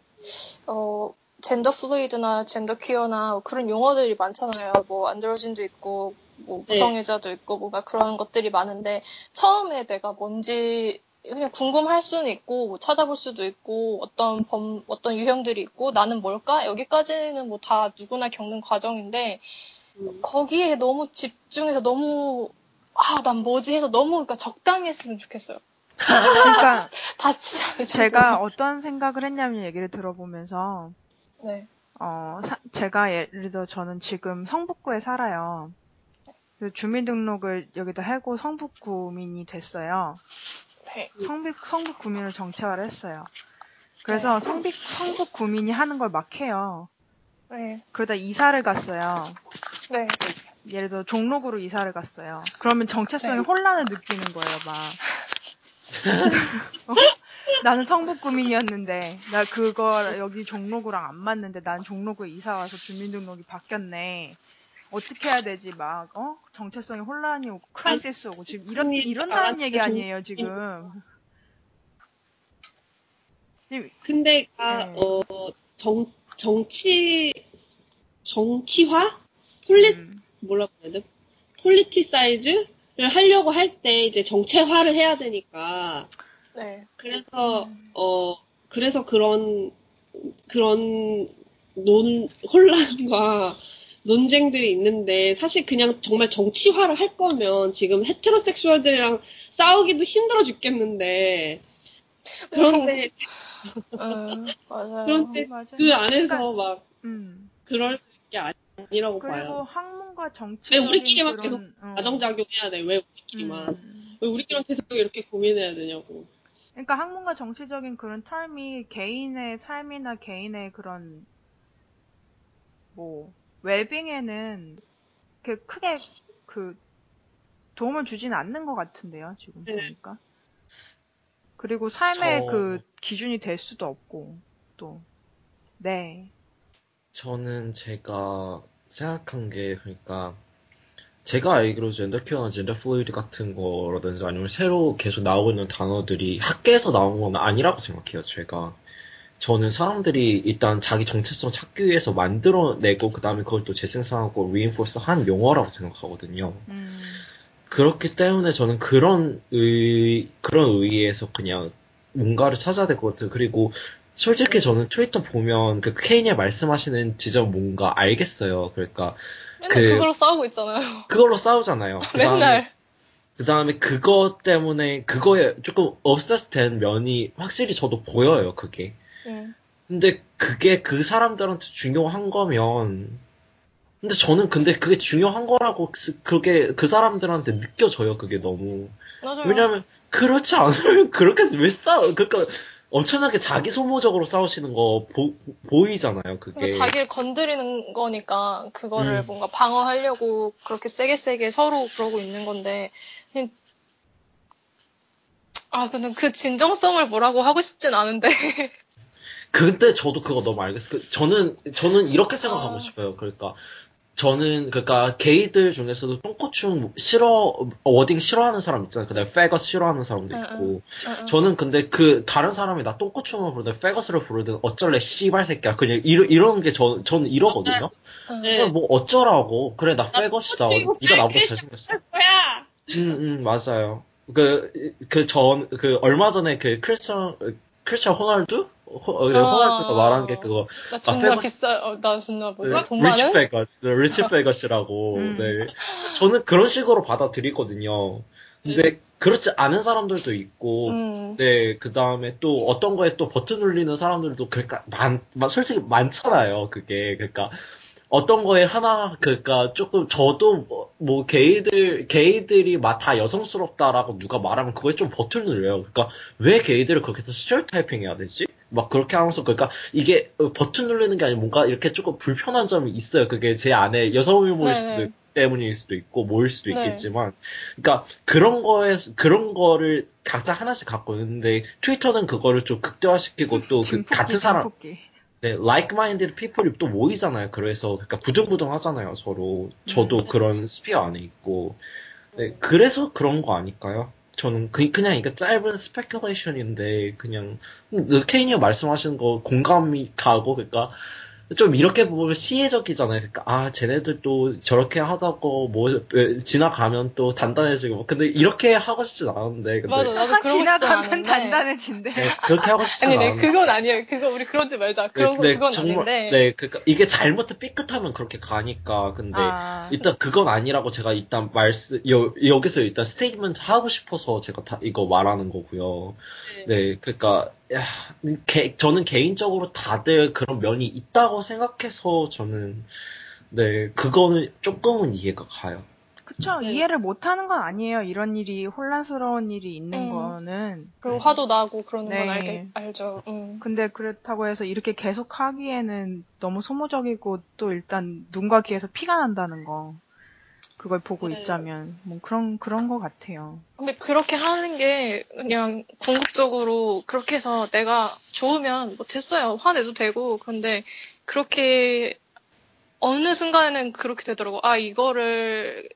어, 젠더 플루이드나 젠더 퀴어나 그런 용어들이 많잖아요. 뭐, 안드로진도 있고, 뭐, 네. 무성애자도 있고, 뭔가 그런 것들이 많은데, 처음에 내가 뭔지, 그냥 궁금할 수는 있고, 뭐 찾아볼 수도 있고, 어떤 범, 어떤 유형들이 있고, 나는 뭘까? 여기까지는 뭐 다 누구나 겪는 과정인데, 음. 거기에 너무 집중해서 너무, 아, 난 뭐지 해서 너무, 그러니까 적당히 했으면 좋겠어요. 그러니까 다치지 않을 제가 어떤 생각을 했냐면 얘기를 들어보면서 네. 어 사- 제가 예를 들어 저는 지금 성북구에 살아요. 주민등록을 여기다 해고 성북구민이 됐어요. 네. 성북 성북구민을 정체화를 했어요. 그래서 성북 성북구민이 하는 걸 막 해요. 네. 그러다 이사를 갔어요. 네. 예를 들어 종로구로 이사를 갔어요. 그러면 정체성의 네. 혼란을 느끼는 거예요, 막. 어? 나는 성북구민이었는데, 나 그거 여기 종로구랑 안 맞는데, 난 종로구에 이사 와서 주민등록이 바뀌었네. 어떻게 해야 되지, 막, 어? 정체성의 혼란이 오고, crisis 오고, 지금 이런, 이런다는 얘기 종- 아니에요, 지금. 근데 아, 네. 어, 정 정치 정치화 poli 음, 뭐라 그래야 돼? politicize를 하려고 할 때 이제 정체화를 해야 되니까 네. 그래서 음. 어 그래서 그런 그런 논 혼란과 논쟁들이 있는데 사실 그냥 정말 정치화를 할 거면 지금 헤테로섹슈얼들이랑 싸우기도 힘들어 죽겠는데 그런데 음, 맞아요. 그런데 맞아요. 그 안에서 그러니까, 막 음. 그럴 게 아니라고 그리고 봐요. 학문과 왜 정치적인 우리끼리만 그런, 어, 가정작용해야 돼? 왜 우리끼리만? 음. 왜 우리끼리만 계속 이렇게 고민해야 되냐고. 그러니까 학문과 정치적인 그런 term이 개인의 삶이나 개인의 그런 뭐 웰빙에는 그 크게 그 도움을 주지는 않는 것 같은데요, 지금 네. 보니까. 그리고 삶의 저- 그 기준이 될 수도 없고 또 네. 저는 제가 생각한 게 그러니까 제가 알기로 젠더 큐어나 gender fluid 같은 거라든지 아니면 새로 계속 나오고 있는 단어들이 학계에서 나온 건 아니라고 생각해요, 제가. 저는 사람들이 일단 자기 정체성 찾기 위해서 만들어내고 그 다음에 그걸 또 재생산하고 리인포스 한 용어라고 생각하거든요. 음, 그렇기 때문에 저는 그런 의, 그런 의의에서 그냥 뭔가를 찾아야 될 것 같아요. 그리고 솔직히 저는 트위터 보면 그 케인이 말씀하시는 지점 뭔가 알겠어요. 그러니까 그- 그... 걸로 싸우고 있잖아요. 그걸로 싸우잖아요. 그다음에, 맨날. 그 다음에 그것 때문에 그거에 조금 obsessed 된 면이 확실히 저도 보여요. 그게. 응. 근데 그게 그 사람들한테 중요한 거면 근데 저는 근데 그게 중요한 거라고 그- 그게 그 사람들한테 느껴져요. 그게 너무. 맞아요. 왜냐면 그렇지 않으면 그렇게 왜 싸워? 그러니까 엄청나게 자기 소모적으로 싸우시는 거 보, 이잖아요 그게. 그러니까 자기를 건드리는 거니까 그거를 음. 뭔가 방어하려고 그렇게 세게 세게 서로 그러고 있는 건데 그냥- 아 근데 그 진정성을 뭐라고 하고 싶진 않은데 근데 저도 그거 너무 알겠어요. 그 저는 저는 이렇게 생각하고 아. 싶어요. 그러니까 저는 그러니까 게이들 중에서도 똥꼬충 싫어 wording 싫어하는 사람 있잖아요. 그다음에 faggot 싫어하는 사람도 응, 있고. 응, 응. 저는 근데 그 다른 사람이 나 똥꼬충을 부르든 faggots를 부르든 어쩔래 씨발 새끼야. 그냥 이러, 이런 게 저, 저는 이러거든요. 응. 네. 그냥 뭐 어쩌라고. 그래 나 faggot이다. 똥꼬충이고 네가 나보다 잘생겼어. 할 거야. 음, 음, 맞아요. 그, 그, 전, 그, 얼마 전에 그, 크리스천, 크리스천 호날두? 호, 어, 아. 말한 게 그거, 나 존나 faggots- 비싸 어, 나 존나 뭐지 그, 돈 rich 많은 faggot, rich faggot이라고, 음. 네. 저는 그런 식으로 받아들이거든요. 근데, 그렇지 않은 사람들도 있고, 음. 네, 그 다음에 또 어떤 거에 또 버튼 눌리는 사람들도, 그러니까, 많, 많- 솔직히 많잖아요, 그게. 그러니까, 어떤 거에 하나, 그니까, 조금, 저도, 뭐, 뭐, 게이들, 게이들이 막 다 여성스럽다라고 누가 말하면 그거에 좀 버튼 눌려요. 그니까, 왜 게이들을 그렇게 해서 스테레오타이핑 해야 되지? 막 그렇게 하면서, 그니까, 이게 어, 버튼 누르는 게 아니라 뭔가 이렇게 조금 불편한 점이 있어요. 그게 제 안에 여성 유머일 네, 수도 네. 있고, 때문일 수도 있고, 뭐일 수도 네. 있겠지만, 그니까, 그런 거에, 그런 거를 각자 하나씩 갖고 있는데, 트위터는 그거를 좀 극대화시키고 또 그 같은 사람. 네, like-minded people이 또 모이잖아요. 그래서, 그러니까 부둥부둥 하잖아요, 서로. 저도 음. 그런 sphere 안에 있고. 네, 그래서 그런 거 아닐까요? 저는 그, 냥 이게 짧은 speculation인데, 그냥, 케이니어 말씀하시는 거 공감이 가고, 그러니까, 좀 이렇게 보면 시혜적이잖아요. 그러니까, 아, 쟤네들도 저렇게 하다고, 뭐, 에, 지나가면 또 단단해지고, 뭐. 근데 이렇게 하고 싶진 않은데, 근데. 맞아 나도 그러고 싶지 지나가면 않은데 단단해진대. 네, 그렇게 하고 싶진 아니 네 않은데. 그건 아니에요 그거 우리 그러지 말자 그런 거 네, 그건 정말, 아닌데 네, 그니까, 이게 잘못해 삐끗하면 그렇게 가니까, 근데, 아, 일단 그건 아니라고 제가 일단 말씀, 여, 여기서 일단 statement 하고 싶어서 제가 다 이거 말하는 거고요. 네, 그니까, 야, 개- 저는 개인적으로 다들 그런 면이 있다고 생각해서 저는, 네, 그거는 조금은 이해가 가요. 그쵸. 네. 이해를 못하는 건 아니에요. 이런 일이 혼란스러운 일이 있는 음. 거는. 그리고 화도 나고 그러는 건 네. 알게, 알죠 음. 근데 그렇다고 해서 이렇게 계속 하기에는 너무 소모적이고 또 일단 눈과 귀에서 피가 난다는 거. 그걸 보고 네. 있자면 뭐 그런 그런 거 같아요. 근데 그렇게 하는 게 그냥 궁극적으로 그렇게 해서 내가 좋으면 뭐 됐어요. 화내도 되고. 그런데 그렇게 어느 순간에는 그렇게 되더라고. 아, 이거를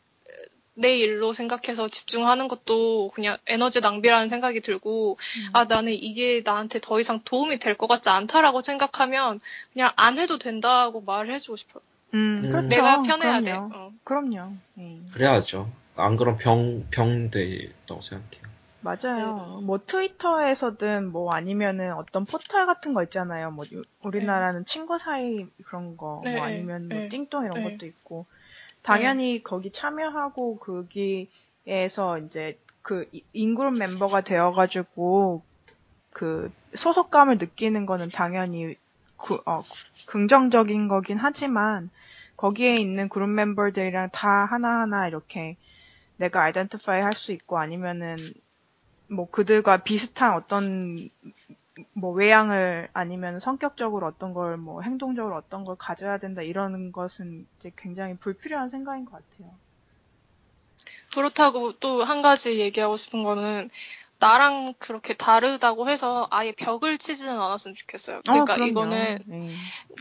내 일로 생각해서 집중하는 것도 그냥 에너지 낭비라는 생각이 들고, 아, 나는 이게 나한테 더 이상 도움이 될 것 같지 않다라고 생각하면 그냥 안 해도 된다고 말을 해주고 싶어요. 음, 음. 그렇죠. 내가 편해야 돼. 그럼요. 어. 그럼요. 예. 그래야죠. 안 그럼 병, 병 되다고 생각해요. 맞아요. 뭐 트위터에서든 뭐 아니면은 어떤 포털 같은 거 있잖아요. 뭐 유- 우리나라는 친구 사이 그런 거, 네, 뭐 아니면 뭐 네, 띵동 이런 네. 것도 있고. 당연히 거기 참여하고 거기에서 이제 그 이- 인그룹 멤버가 되어가지고 그 소속감을 느끼는 거는 당연히 그, 어, 긍정적인 거긴 하지만 거기에 있는 그룹 멤버들이랑 다 하나하나 이렇게 내가 아이덴티파이 할 수 있고 아니면은 뭐 그들과 비슷한 어떤 뭐 외양을 아니면 성격적으로 어떤 걸 뭐 행동적으로 어떤 걸 가져야 된다 이러는 것은 이제 굉장히 불필요한 생각인 것 같아요. 그렇다고 또 한 가지 얘기하고 싶은 거는 나랑 그렇게 다르다고 해서 아예 벽을 치지는 않았으면 좋겠어요. 그러니까 어, 이거는 네.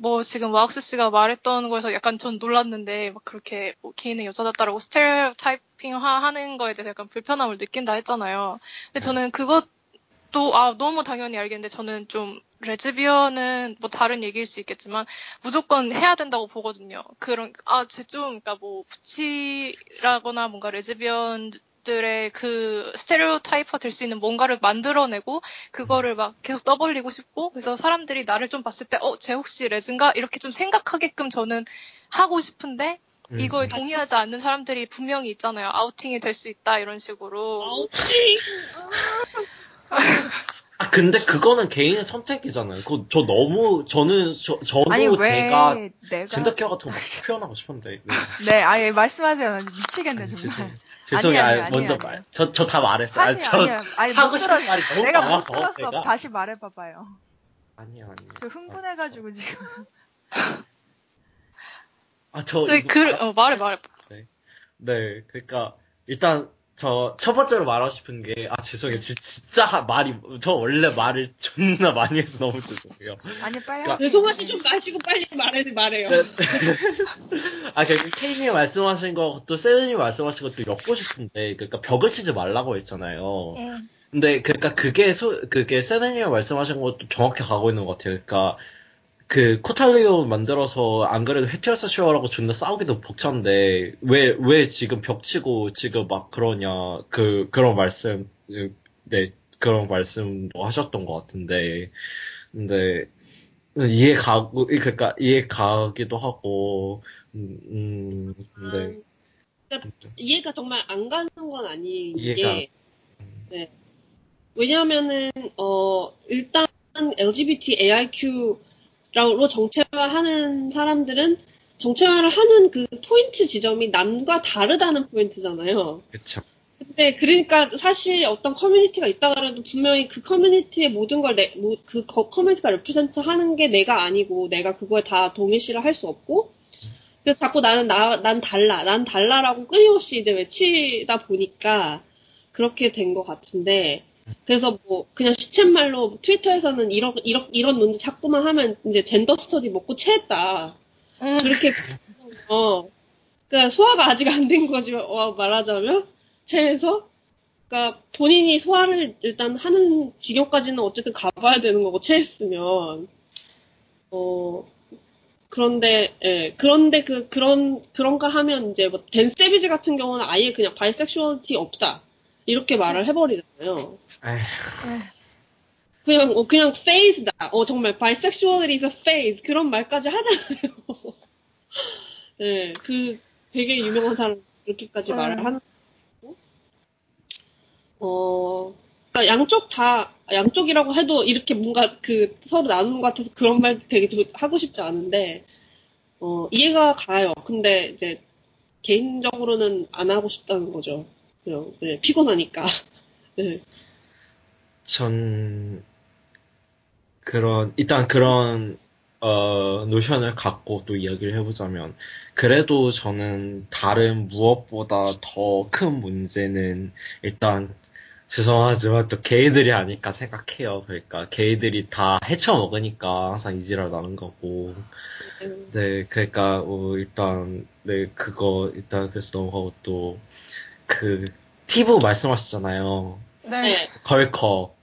뭐 지금 와학스 씨가 말했던 거에서 약간 전 놀랐는데 막 그렇게 뭐 게이는 여자답다라고 stereotyping 하는 거에 대해서 약간 불편함을 느낀다 했잖아요. 근데 저는 그것도 아 너무 당연히 알겠는데 저는 좀 레즈비언은 뭐 다른 얘기일 수 있겠지만 무조건 해야 된다고 보거든요. 그런 아제좀 그러니까 뭐 butch라거나 뭔가 레즈비언 들의 그 stereotype이 될 수 있는 뭔가를 만들어내고 그거를 막 계속 떠벌리고 싶고 그래서 사람들이 나를 좀 봤을 때 어, 쟤 혹시 레즈인가? 이렇게 좀 생각하게끔 저는 하고 싶은데 음, 이거에 음. 동의하지 않는 사람들이 분명히 있잖아요. outing이 될 수 있다 이런 식으로. 아우팅! 아 근데 그거는 개인의 선택이잖아요. 그 저 너무 저는 저, 저도 아니 왜 제가 내가 genderqueer 같은 거 막 표현하고 싶은데. 네. 네, 아예 말씀하세요. 나 미치겠네 아니, 정말. 죄송해요. 아니에요, 아, 먼저 말. 아니에요. 저저 다 말했어요. 아, 하지 저 아니야. 아니 못 하고 싶은 들었어. 말이 너무 내가 못 많아서 들었어. 내가 다시 말해봐봐요. 아니야 아니야. 저 흥분해가지고 지금. 아저 근데 그 어, 말해 말해. 네, 그러니까 일단 저 첫 번째로 말하고 싶은 게 아 죄송해요. 지- 진짜 하- 말이 저 원래 말을 존나 많이 해서 너무 죄송해요. 아니 빨리 그러니까-. 죄송하지 좀 마시고 빨리 말해, 말해요. 네. 아, 그, 케이님 말씀하신 거, 또 세드님 말씀하신 것도 엮고 싶은데, 그러니까 벽을 치지 말라고 했잖아요. 음. 근데, 그러니까 그게, 소, 그게 세드님이 말씀하신 것도 정확히 가고 있는 것 같아요. 그러니까, 그, 코탈리오 만들어서, 안 그래도 헤티어스 쇼어라고 존나 싸우기도 벅찬데, 왜, 왜 지금 벽 치고 지금 막 그러냐, 그, 그런 말씀, 그, 네, 그런 말씀도 하셨던 것 같은데, 근데, 이해 가고, 그러니까 이해 가기도 하고, 음, 음, 근데, 이해가 정말 안 가는 건 아닌 이해가 게, 네. 왜냐하면은, 어, 일단 LGBTAIQ 로 정체화하는 사람들은 정체화를 하는 그 포인트 지점이 남과 다르다는 포인트잖아요. 그쵸. 근데 그러니까 사실 어떤 커뮤니티가 있다 그래도 분명히 그 커뮤니티의 모든 걸 내, 뭐, 그 거- 커뮤니티가 represent 하는 게 내가 아니고 내가 그거에 다 동일시를 할 수 없고 그래서 자꾸 나는 나, 난 달라, 난 달라라고 끊임없이 이제 외치다 보니까 그렇게 된 것 같은데 그래서 뭐 그냥 시쳇말로 트위터에서는 이런 이런 이런 논지 자꾸만 하면 이제 젠더 스터디 먹고 체했다. 음. 그렇게 어. 그러니까 소화가 아직 안 된 거지 어, 말하자면. 체해서. 그러니까 본인이 소화를 일단 하는 지경까지는 어쨌든 가봐야 되는 거고 체했으면. 어. 그런데 예. 그런데 그 그런 그런가 하면 이제 뭐 댄 세비지 같은 경우는 아예 그냥 bisexuality 없다 이렇게 말을 해버리잖아요. 에휴, 그냥 어, 그냥 phase다. 어 정말 bisexuality is a phase 그런 말까지 하잖아요. 네, 그 되게 유명한 사람 그렇게까지 말을 음. 하는 거고. 어, 그러니까 양쪽 다 양쪽이라고 해도 이렇게 뭔가 그 서로 나누는 것 같아서 그런 말 되게 좀 하고 싶지 않은데 어 이해가 가요. 근데 이제 개인적으로는 안 하고 싶다는 거죠. 그냥 네, 피곤하니까. 네. 전, 그런, 일단 그런, 어, 노션을 갖고 또 이야기를 해보자면, 그래도 저는 다른 무엇보다 더 큰 문제는, 일단, 죄송하지만 또 게이들이 아닐까 생각해요. 그러니까, 게이들이 다 헤쳐먹으니까 항상 이지랄 나는 거고, 음, 네, 그러니까 어, 일단 네 그거 일단 그래서 넘어가고 또 그 티브 말씀하셨잖아요. 네. 네. 걸커.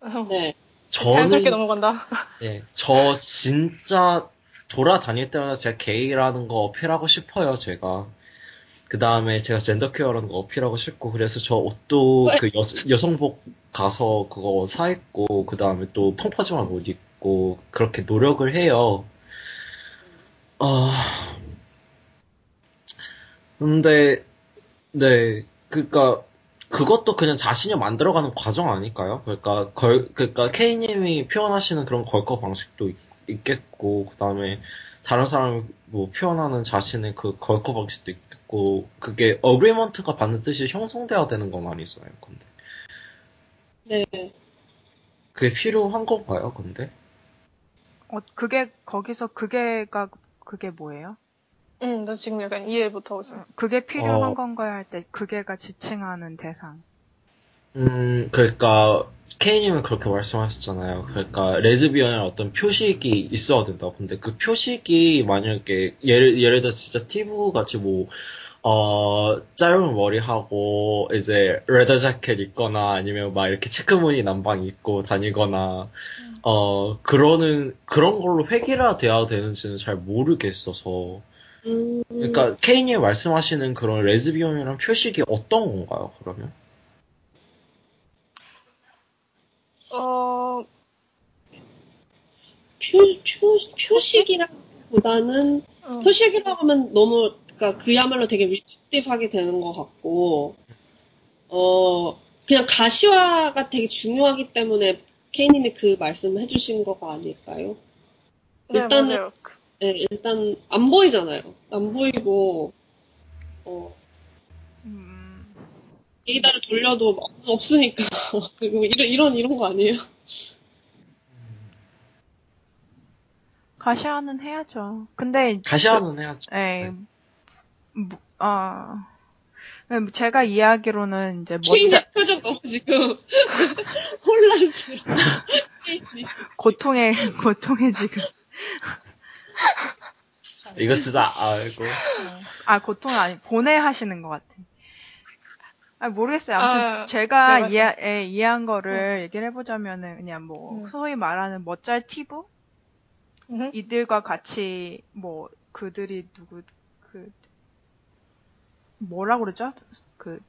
어, 네. 자연스럽게 저는 넘어간다. 예, 저 진짜 돌아다닐 때마다 제가 게이라는 거 어필하고 싶어요, 제가. 그 다음에 제가 젠더케어라는 거 어필하고 싶고, 그래서 저 옷도 왜? 그 여, 여성복 가서 그거 사입고, 그 다음에 또 펑퍼짐한 옷 입고, 그렇게 노력을 해요. 아, 근데, 네, 그니까, 그것도 그냥 자신이 만들어가는 과정 아닐까요? 그러니까 걸 그러니까 K님이 표현하시는 그런 걸거 방식도 있, 겠고 그 다음에 다른 사람이 뭐 표현하는 자신의 그 걸거 방식도 있고 그게 어그리먼트가 반드시 형성돼야 되는 건 아니잖아요. 근데 네. 그게 필요한 건가요, 근데? 어, 그게, 거기서 그게가, 그게 뭐예요? 응, 나 지금 약간 이해 못하고 있어. 그게 필요한 어. 건가요? 할 때, 그게가 지칭하는 대상. 음, 그러니까 케이님은 그렇게 말씀하셨잖아요. 그러니까 레즈비언의 어떤 표식이 있어야 된다. 근데 그 표식이 만약에 예를 예를 들어 진짜 티브 같이 뭐 어, 짧은 머리 하고 이제 레더 자켓 입거나 아니면 막 이렇게 체크무늬 남방 입고 다니거나 어 그러는 그런 걸로 획일화 돼야 되는지는 잘 모르겠어서 음, 그러니까 케이님이 말씀하시는 그런 레즈비언이랑 표식이 어떤 건가요? 그러면? 어, 표, 표, 표식이라기보다는 어, 표식이라고 하면 너무 그러니까 그야말로 되게 리스틱하게 되는 것 같고 어 그냥 가시화가 되게 중요하기 때문에 케이님이 그 말씀을 해주신 거가 아닐까요? 네, 일단은- 맞아요. 그- 네, 일단 안 보이잖아요. 안 보이고 어 음, 데이터를 돌려도 없- 없으니까 그리고 이런 이런 이런 거 아니에요? 가시화는 해야죠. 근데, 가시화는 해야죠. 에 네. 뭐, 아, 네, 제가 이해하기로는 이제 멋져, 표정 너무 지금 혼란스러워. 고통의, 고통의 지금. 이거 진짜 아이고 아, 고통은 아니, 고뇌하시는 것 같아. 아, 모르겠어요. 아무튼 아, 제가 네. 이해, 예, 이해한 거를 얘기를 해보자면은 그냥 뭐 음. 소위 말하는 멋잘 티브 음, 이들과 같이 뭐 그들이 누구 그 뭐라 그러죠? 그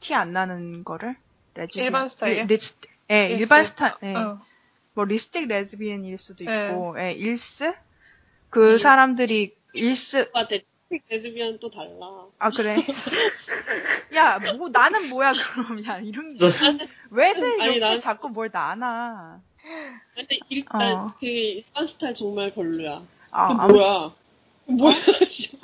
티 안 나는 거를 레즈비언 일반 스타일이요? 립스틱 예? 일반 스타일 예. 어. 뭐 립스틱 레즈비언일 수도 네. 있고 예 일스 그 음. 사람들이 일스 레즈비언 또 달라. 아 그래 야 뭐 나는 뭐야 그럼 야 이런 저- 왜들 이렇게 난- 자꾸 뭘 나나 근데 일단 어. 그 일반 스타일 정말 별로야. 아그 뭐야? 그 뭐야? 진짜.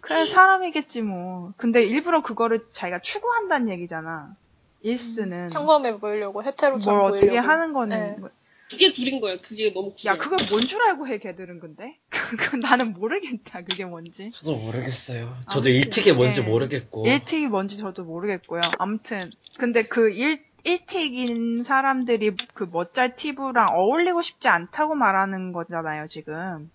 그냥 사람이겠지 뭐 근데 일부러 그거를 자기가 추구한다는 얘기잖아 일스는 평범해 보이려고 헤테로처럼 뭘 보이려고. 어떻게 하는 거는 네. 뭐- 그게 둘인 거예요. 그게 너무. 야 그걸 뭔줄 알고 해 걔들은 근데 그건 나는 모르겠다 그게 뭔지 저도 모르겠어요. 저도 일틱이 뭔지 예. 모르겠고. 일틱이 뭔지 저도 모르겠고요. 아무튼 근데 그 일, 일틱인 사람들이 그 멋잘 티브랑 어울리고 싶지 않다고 말하는 거잖아요, 지금.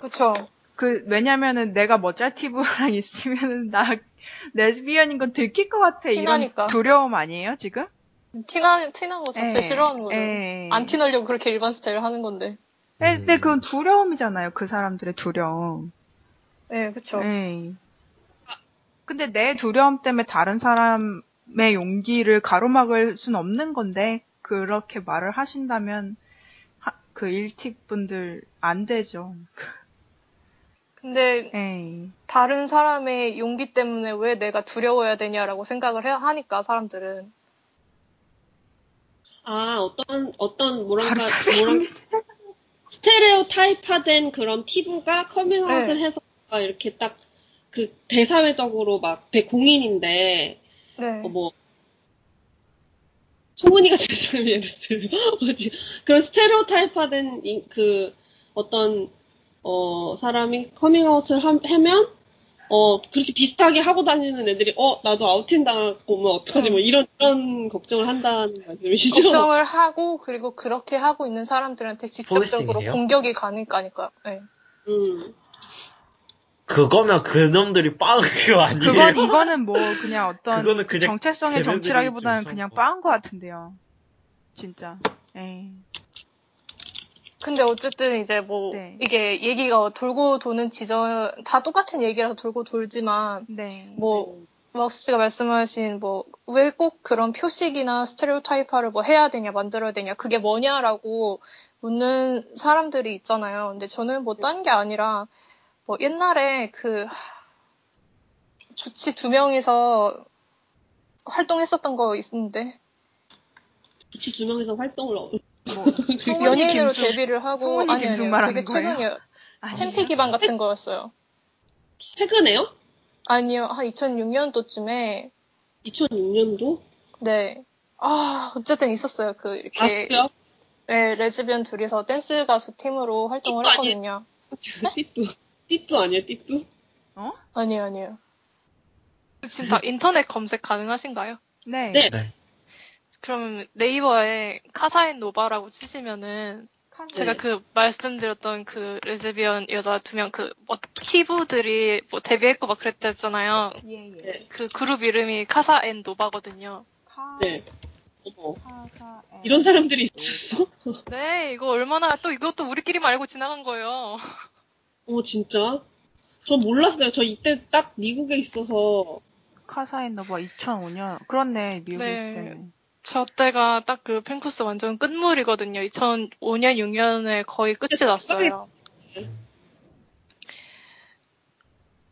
그쵸. 그 왜냐면은 내가 멋잘 티브랑 있으면은 나 레즈비언인 건 들킬 것 같아 이런 티나니까. 두려움 아니에요, 지금? 티나, 티난 거 자체 예, 싫어하는 거죠. 예. 안 티나려고 그렇게 일반 스타일 하는 건데. 예, 근데 음. 그건 두려움이잖아요, 그 사람들의 두려움. 네, 그쵸. 예. 근데 내 두려움 때문에 다른 사람의 용기를 가로막을 순 없는 건데 그렇게 말을 하신다면 하- 그 일틱 분들 안 되죠. 근데 에이. 다른 사람의 용기 때문에 왜 내가 두려워야 되냐라고 생각을 해, 하니까 사람들은. 아 어떤 어떤 뭐랄까 뭐랄 stereotype화된 그런 티부가 커밍아웃을 네. 해서 막 이렇게 딱 그 대사회적으로 막 대공인인데 네. 어, 뭐 소문이 같은 사람이 예를 들면 뭐지 그런 stereotype화된 이- 그 어떤 어 사람이 커밍아웃을 함- 하면 어 그렇게 비슷하게 하고 다니는 애들이 어 나도 아웃팅 당하고 뭐 어떡하지 뭐 이런 이런 걱정을 한다는 말씀이시죠? 걱정을 하고 그리고 그렇게 하고 있는 사람들한테 직접적으로? 공격이 가니까니까. 네. 음. 그거면 그놈들이 빵거 아니에요? 그건 이거는 뭐 그냥 어떤 그거는 그냥 정체성의 정치라기보다는 좀 그냥 빠은 것 같은데요. 진짜. 에이. 근데 어쨌든 이제 뭐 네. 이게 얘기가 돌고 도는 지점 다 똑같은 얘기라서 돌고 돌지만 네. 뭐 막스 씨가 말씀하신 뭐 왜 꼭 그런 표식이나 스테레오타이프를 뭐 해야 되냐 만들어야 되냐 그게 뭐냐라고 묻는 사람들이 있잖아요. 근데 저는 뭐 딴 게 아니라 뭐 옛날에 그 주치 두 명이서 활동했었던 거 있는데 주치 두 명이서 활동을 어- 뭐 그 연예인으로 김숙- 데뷔를 하고 아니 말하는 되게 아니에요? 팬피 기반 같은 거였어요. 최근에요? 아니요 한 2006년도쯤에 2006년도? 네 아, 어쨌든 있었어요. 그, 이렇게. 아, 그래요? 네, 레즈비언 둘이서 댄스 가수 팀으로 활동을? 했거든요. 띠뿌. 띠뿌 아니에요, 띠뿌? 어? 아니요, 아니요. 지금 다 인터넷 검색 가능하신가요? 네. 네. 네. 그럼 네이버에 카사인 노바라고 치시면은. 제가 그 말씀드렸던 그 레즈비언 여자 두 명 그 뭐 티브들이 뭐 데뷔했고 막 그랬댔잖아요. 예, 예. 네. 그 그룹 이름이 카사 앤 노바거든요. 카, 네. 어머. 카사, 에. 이런 사람들이 있었어? 네, 이거 얼마나 또 이것도 우리끼리만 알고 지나간 거예요. 어, 진짜? 전 몰랐어요. 저 이때 딱 미국에 있어서. 카사 앤 노바 2005년. 그렇네, 미국에 네. 있을 때는. 저 때가 딱 그 팬쿠스 완전 끝물이거든요. 2005년, 6년에 거의 끝이 났어요.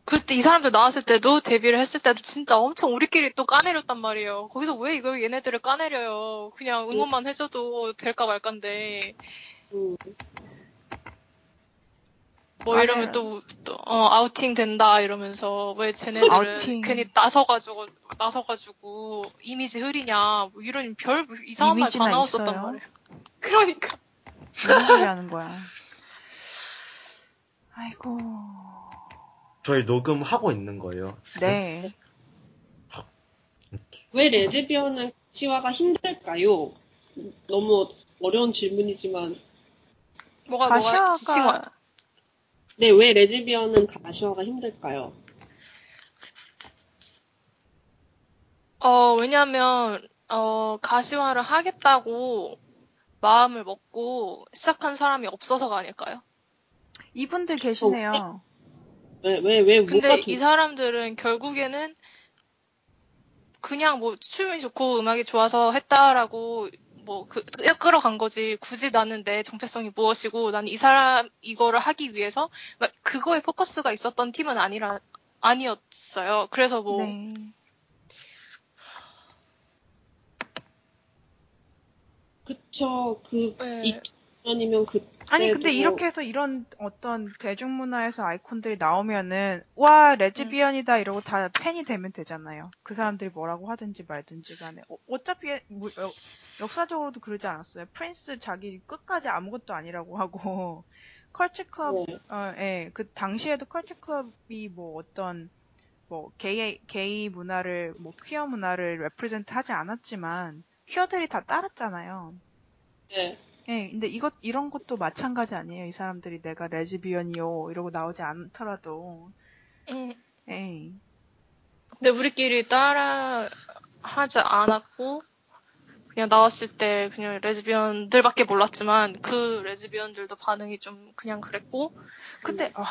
그때 이 사람들 나왔을 때도 데뷔를 했을 때도 진짜 엄청 우리끼리 또 까내렸단 말이에요. 거기서 왜 이걸 얘네들을 까내려요? 그냥 응원만 해줘도 될까 말까인데 음, 뭐 까내려. 이러면 또, 또, 어, 아우팅 된다 이러면서 왜 쟤네들은 아우팅. 괜히 나서가지고 나서가지고 이미지 흐리냐 뭐 이런 별 이상한 말 다 나왔었단 있어요? 말이에요. 그러니까 무슨 소리 하는 거야. 아이고. 저희 녹음하고 있는 거예요. 지금? 네. 왜 레즈비언은 가시화가 힘들까요? 너무 어려운 질문이지만, 뭐가 뭐가 와. 가시화가 네, 왜 레즈비언은 가시화가 힘들까요? 어, 왜냐면, 어, 가시화를 하겠다고 마음을 먹고 시작한 사람이 없어서가 아닐까요? 이분들 계시네요. 왜, 왜, 왜, 뭐가 근데 좀- 이 사람들은 결국에는 그냥 뭐 춤이 좋고 음악이 좋아서 했다라고 뭐 그, 끌어간 거지. 굳이 나는 내 정체성이 무엇이고 난 이 사람 이거를 하기 위해서 막 그거에 포커스가 있었던 팀은 아니라 아니었어요. 그래서 뭐 네. 그쵸, 그, 네. 2000년이면 그, 아니 네, 근데 뭐- 이렇게 해서 이런 어떤 대중문화에서 아이콘들이 나오면은 와 레즈비언이다 이러고 다 팬이 되면 되잖아요. 그 사람들이 뭐라고 하든지 말든지 간에 어, 차피 역사적으로도 그러지 않았어요. 프린스 자기 끝까지 아무것도 아니라고 하고 컬처 클럽 네. 어, 예, 그 당시에도 컬처 클럽이 뭐 어떤 뭐 게이 게이 문화를 뭐 퀴어 문화를 represent 하지 않았지만 퀴어들이 다 따랐잖아요. 네. 예, 근데 이것, 이런 것도 마찬가지 아니에요. 이 사람들이 내가 레즈비언이요. 이러고 나오지 않더라도. 음, 에이. 근데 우리끼리 따라 하지 않았고 그냥 나왔을 때 그냥 레즈비언들밖에 몰랐지만 그 레즈비언들도 반응이 좀 그냥 그랬고 근데, 아,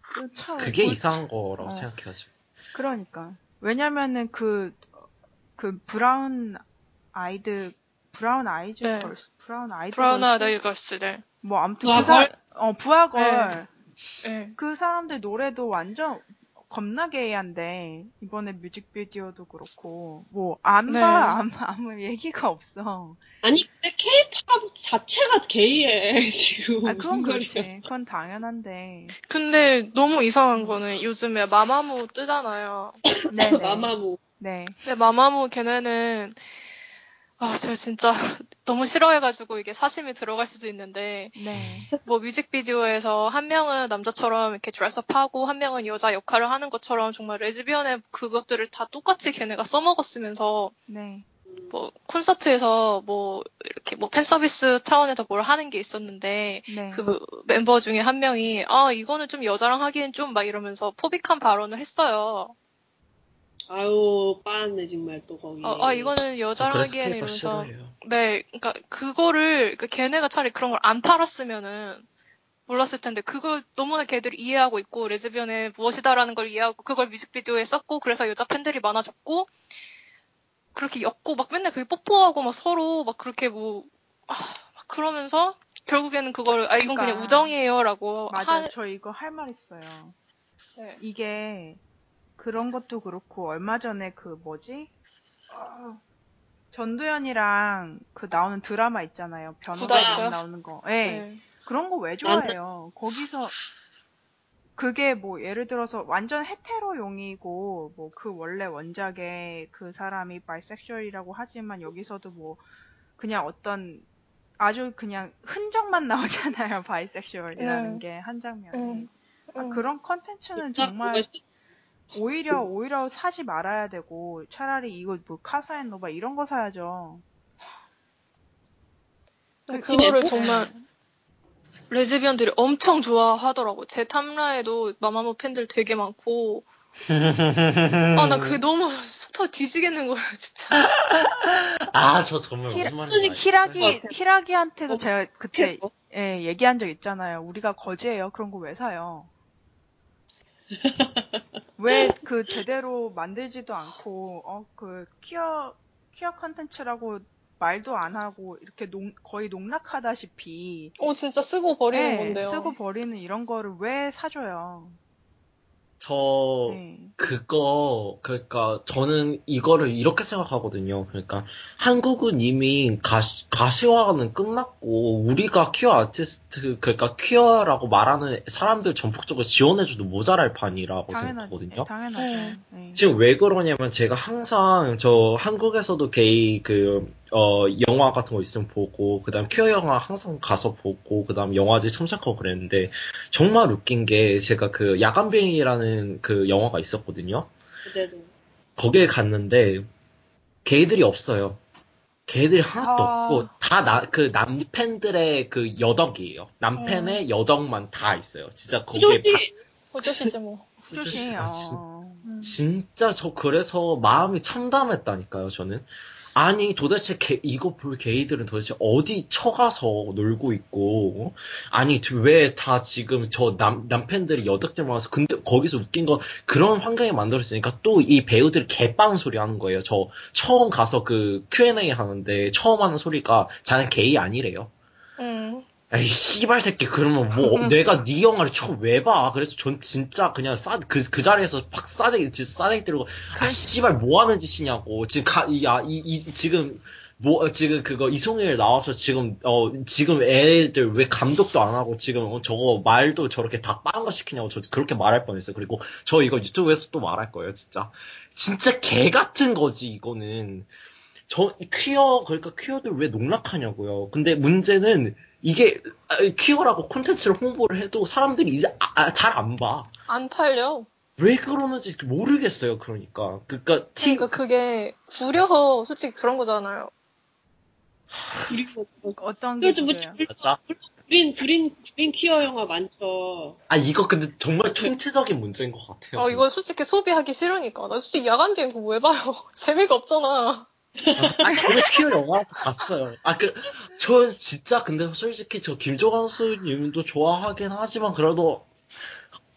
그 참. 그게 뭐- 이상한 거라고 어. 생각해가지고. 그러니까. 왜냐면은 그, 그 브라운 아이드, 브라운 아이즈 네. 걸스, 브라운 아이드 브라운 걸스? 아이드 걸스들 뭐 아무튼 브아걸? 그 사, 어, 브아걸. 네. 네. 그 사람들 노래도 완전 겁나 게이한데 이번에 뮤직비디오도 그렇고 뭐 안 봐 네. 아무, 아무 얘기가 없어. 아니, 근데 케이팝 자체가 게이해, 지금. 아 그건 그렇지. 그건 당연한데. 근데 너무 이상한 거는 요즘에 마마무 뜨잖아요. 네. 마마무. 네. 근데 마마무 걔네는 아, 제가 진짜 너무 싫어해가지고 이게 사심이 들어갈 수도 있는데 네. 뭐 뮤직비디오에서 한 명은 남자처럼 이렇게 드레스업하고 한 명은 여자 역할을 하는 것처럼 정말 레즈비언의 그것들을 다 똑같이 걔네가 써먹었으면서 네. 뭐 콘서트에서 뭐 이렇게 뭐 팬서비스 차원에서 뭘 하는 게 있었는데 네. 그 멤버 중에 한 명이 아 이거는 좀 여자랑 하기엔 좀 막 이러면서 포빅한 발언을 했어요. 아유, 빠았네, 정말, 또 거기. 어, 아 이거는 여자랑 그래서 하기에는 이러면서. 네, 그러니까 그거를 그 걔네가 차라리 그런 걸 안 팔았으면은 몰랐을 텐데 그걸 너무나 걔들이 이해하고 있고 레즈비언의 무엇이다라는 걸 이해하고 그걸 뮤직비디오에 썼고 그래서 여자 팬들이 많아졌고 그렇게 엮고 막 맨날 그렇게 뽀뽀하고 막 서로 막 그렇게 뭐 아, 막 그러면서 결국에는 그거를 아 이건 그냥 그러니까. 우정이에요라고 맞아. 하- 저 이거 할 말 있어요. 네. 이게 그런 것도 그렇고 얼마 전에 그 뭐지? 어, 전도연이랑 그 나오는 드라마 있잖아요. 변호사랑 나오는 거. 네. 네. 그런 거 왜 좋아해요? 거기서 그게 뭐 예를 들어서 완전 헤테로용이고 뭐 그 원래 원작에 그 사람이 바이섹슈얼이라고 하지만 여기서도 뭐 그냥 어떤 아주 그냥 흔적만 나오잖아요 bisexual이라는 음. 게이한 장면에 음. 아, 음. 그런 컨텐츠는 정말 오히려 오히려 사지 말아야 되고 차라리 이거 뭐 카사앤노바 이런 거 사야죠. 그- 그거를 그게 정말 레즈비언들이 엄청 좋아하더라고. 제 탐라에도 마마무 팬들 되게 많고. 아, 나 그게 너무 속 터져 뒤지겠는 거예요, 진짜. 아, 저 정말 히라- 무슨 말인지. 히라기 히라기한테도 어, 제가 그때 어? 예, 얘기한 적 있잖아요. 우리가 거지예요. 그런 거 왜 사요? 왜 그 제대로 만들지도 않고 어그 퀴어 퀴어 컨텐츠라고 말도 안 하고 이렇게 농, 거의 농락하다시피 오, 진짜 쓰고 버리는 예, 건데요. 쓰고 버리는 이런 거를 왜 사줘요? 저 네. 그거 그러니까 저는 이거를 이렇게 생각하거든요. 그러니까 한국은 이미 가시, 가시화는 끝났고 우리가 퀴어 아티스트 그러니까 퀴어라고 말하는 사람들 전폭적으로 지원해줘도 모자랄 판이라고. 생각하거든요. 예, 당연하죠. 음. 예. 지금 왜 그러냐면 제가 항상 저 한국에서도 게이 그 어, 영화 같은 거 있으면 보고 그 다음 퀴어 영화 항상 가서 보고 그 다음 영화제 참석하고 그랬는데 정말 웃긴 게 제가 그 야간 비행이라는 그 영화가 있었거든요. 네 네. 거기에 갔는데 게이들이 없어요. 게이들이 하나도 아. 없고 다그 남팬들의 그 여덕이에요. 남팬의 여덕만 다 있어요. 진짜 거기에. 호조시지 뭐. 후조시. 아, 진- 어. 음. 진짜 저 그래서 마음이 참담했다니까요, 저는. 아니, 도대체 게- 이거 볼 게이들은 도대체 어디 쳐가서 놀고 있고, 어? 아니, 왜 다 지금 저 남, 남팬들이 여덟 대 모아서, 근데 거기서 웃긴 건 그런 환경이 만들어졌으니까 또 이 배우들이 개빵 소리 하는 거예요. 저 처음 가서 그 Q&A 하는데 처음 하는 소리가 자는 게이 아니래요. 음. 에이 씨발 새끼 그러면 뭐 내가 네 영화를 처음 왜 봐? 그래서 전 진짜 그냥 싸그 그 자리에서 팍 싸대기 진짜 싸대기 때리고 아 씨발 뭐 하는 짓이냐고 지금 가이야이 이, 지금 뭐 지금 그거 이송일 나와서 지금 어 지금 애들 왜 감독도 안 하고 지금 어, 저거 말도 저렇게 다 빠른 거 시키냐고 저 그렇게 말할 뻔했어요. 그리고 저 이거 유튜브에서 또 말할 거예요, 진짜. 진짜 개 같은 거지 이거는. 저 퀴어 그러니까 퀴어들 왜 농락하냐고요. 근데 문제는 이게 아, 퀴어라고 콘텐츠를 홍보를 해도 사람들이 이제 아, 잘안 봐. 안 팔려. 왜 그러는지 모르겠어요. 그러니까 그러니까 티 그러니까 그게 구려서 솔직히 그런 거잖아요. 그리고 뭐- 어떤 게 뭐? 맞다. 그린 그린 그린 퀴어 영화 많죠. 아 이거 근데 정말 총체적인 문제인 것 같아요. 어, 이거 솔직히 소비하기 싫으니까. 나 솔직히 야간 비행 그거 왜 봐요? 재미가 없잖아. 아, 저는 퀴어 영화에서 봤어요. 아, 그, 저 진짜 근데 솔직히 저 김조관 수님도 좋아하긴 하지만 그래도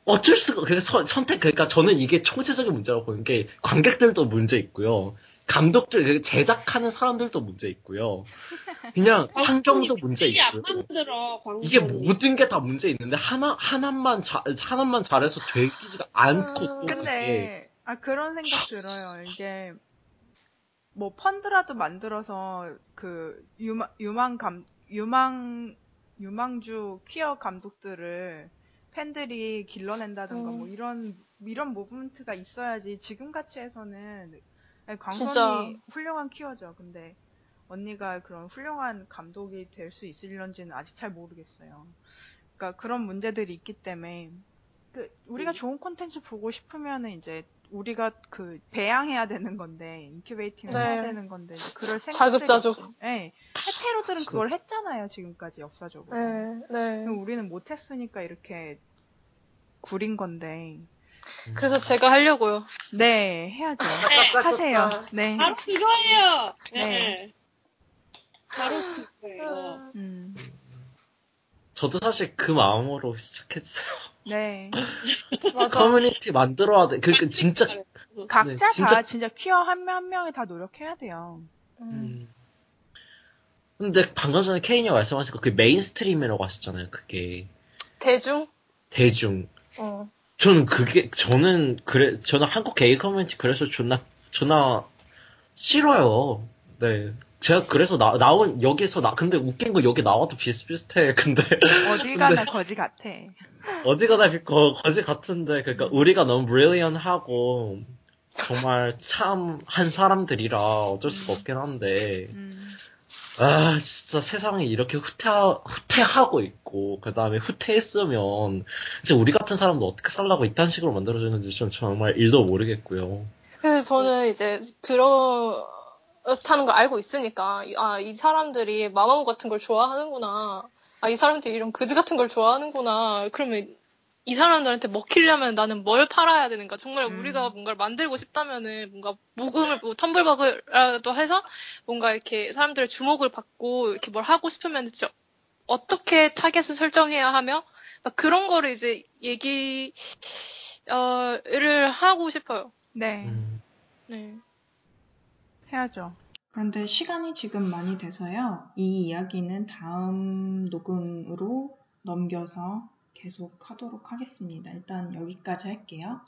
어쩔 수가, 그래서 선- 선택, 그러니까 저는 이게 총체적인 문제라고 보는 게 관객들도 문제 있고요. 감독들, 그 제작하는 사람들도 문제 있고요. 그냥 환경도 문제 있고요. 만들어. 이게 모든 게 다 문제 있는데 하나 하나만 자, 하나만 잘해서 되지가 않고 또 그게 근데 아 그런 생각 들어요. 이게 뭐 펀드라도 만들어서 그 유망 유망 감 유망 유망주 퀴어 감독들을 팬들이 길러낸다든가 음. 뭐 이런 이런 movement가 있어야지 지금 같이 해서는 진짜. 광선이 훌륭한 퀴어죠. 근데 언니가 그런 훌륭한 감독이 될 수 있을런지는 아직 잘 모르겠어요. 그러니까 그런 문제들이 있기 때문에 그 우리가 음. 좋은 콘텐츠 보고 싶으면은 이제 우리가 그 배양해야 되는 건데 incubating을 네. 해야 되는 건데 그럴 생각 자급자족. 네. hetero들은 그걸 했잖아요 지금까지 역사적으로. 네, 네. 우리는 못했으니까 이렇게 구린 건데. 그래서 제가 하려고요. 네 해야죠. 네. 하세요. 네. 바로 그거예요. 네. 네. 바로 그거예요. 음. 저도 사실 그 마음으로 시작했어요. 네. 맞아. 커뮤니티 만들어야 돼. 그, 그 진짜 각자 진짜- 다 진짜 퀴어 한 명 한 명이 다 노력해야 돼요. 음. 음. 근데 방금 전에 케인이 말씀하신 거그 mainstream이라고 하셨잖아요. 그게 대중? 대중. 어. 저는 그게 저는 그래 저는 한국 게이 커뮤니티 그래서 존나 존나 싫어요. 네. 제가 그래서 나, 나온, 여기서 나, 근데 웃긴 거 여기 나와도 비슷비슷해. 근데, 어디 가나 거지 같아. 어디 가나 비- 거, 거지 같은데, 그러니까 우리가 너무 brilliant하고, 정말 참 한 사람들이라 어쩔 수가 없긴 한데, 음, 아, 진짜 세상이 이렇게 후퇴, 후퇴하고 있고, 그 다음에 후퇴했으면, 이제 우리 같은 사람도 어떻게 살라고 이딴 식으로 만들어주는지 좀 정말 일도 모르겠고요. 그래서 저는 이제 그 렇다는 걸 알고 있으니까 아 이 사람들이 마마무 같은 걸 좋아하는구나. 아 이 사람들이 이런 그지 같은 걸 좋아하는구나. 그러면 이 사람들한테 먹히려면 나는 뭘 팔아야 되는가? 정말 음. 우리가 뭔가를 만들고 싶다면은 뭔가 모금을 뭐 텀블벅이라도 해서 뭔가 이렇게 사람들의 주목을 받고 이렇게 뭘 하고 싶으면 진짜 어떻게 타겟을 설정해야 하며 막 그런 거를 이제 얘기 어를 하고 싶어요. 네, 음, 네. 해야죠. 그런데 시간이 지금 많이 돼서요. 이 이야기는 다음 녹음으로 넘겨서 계속 하도록 하겠습니다. 일단 여기까지 할게요.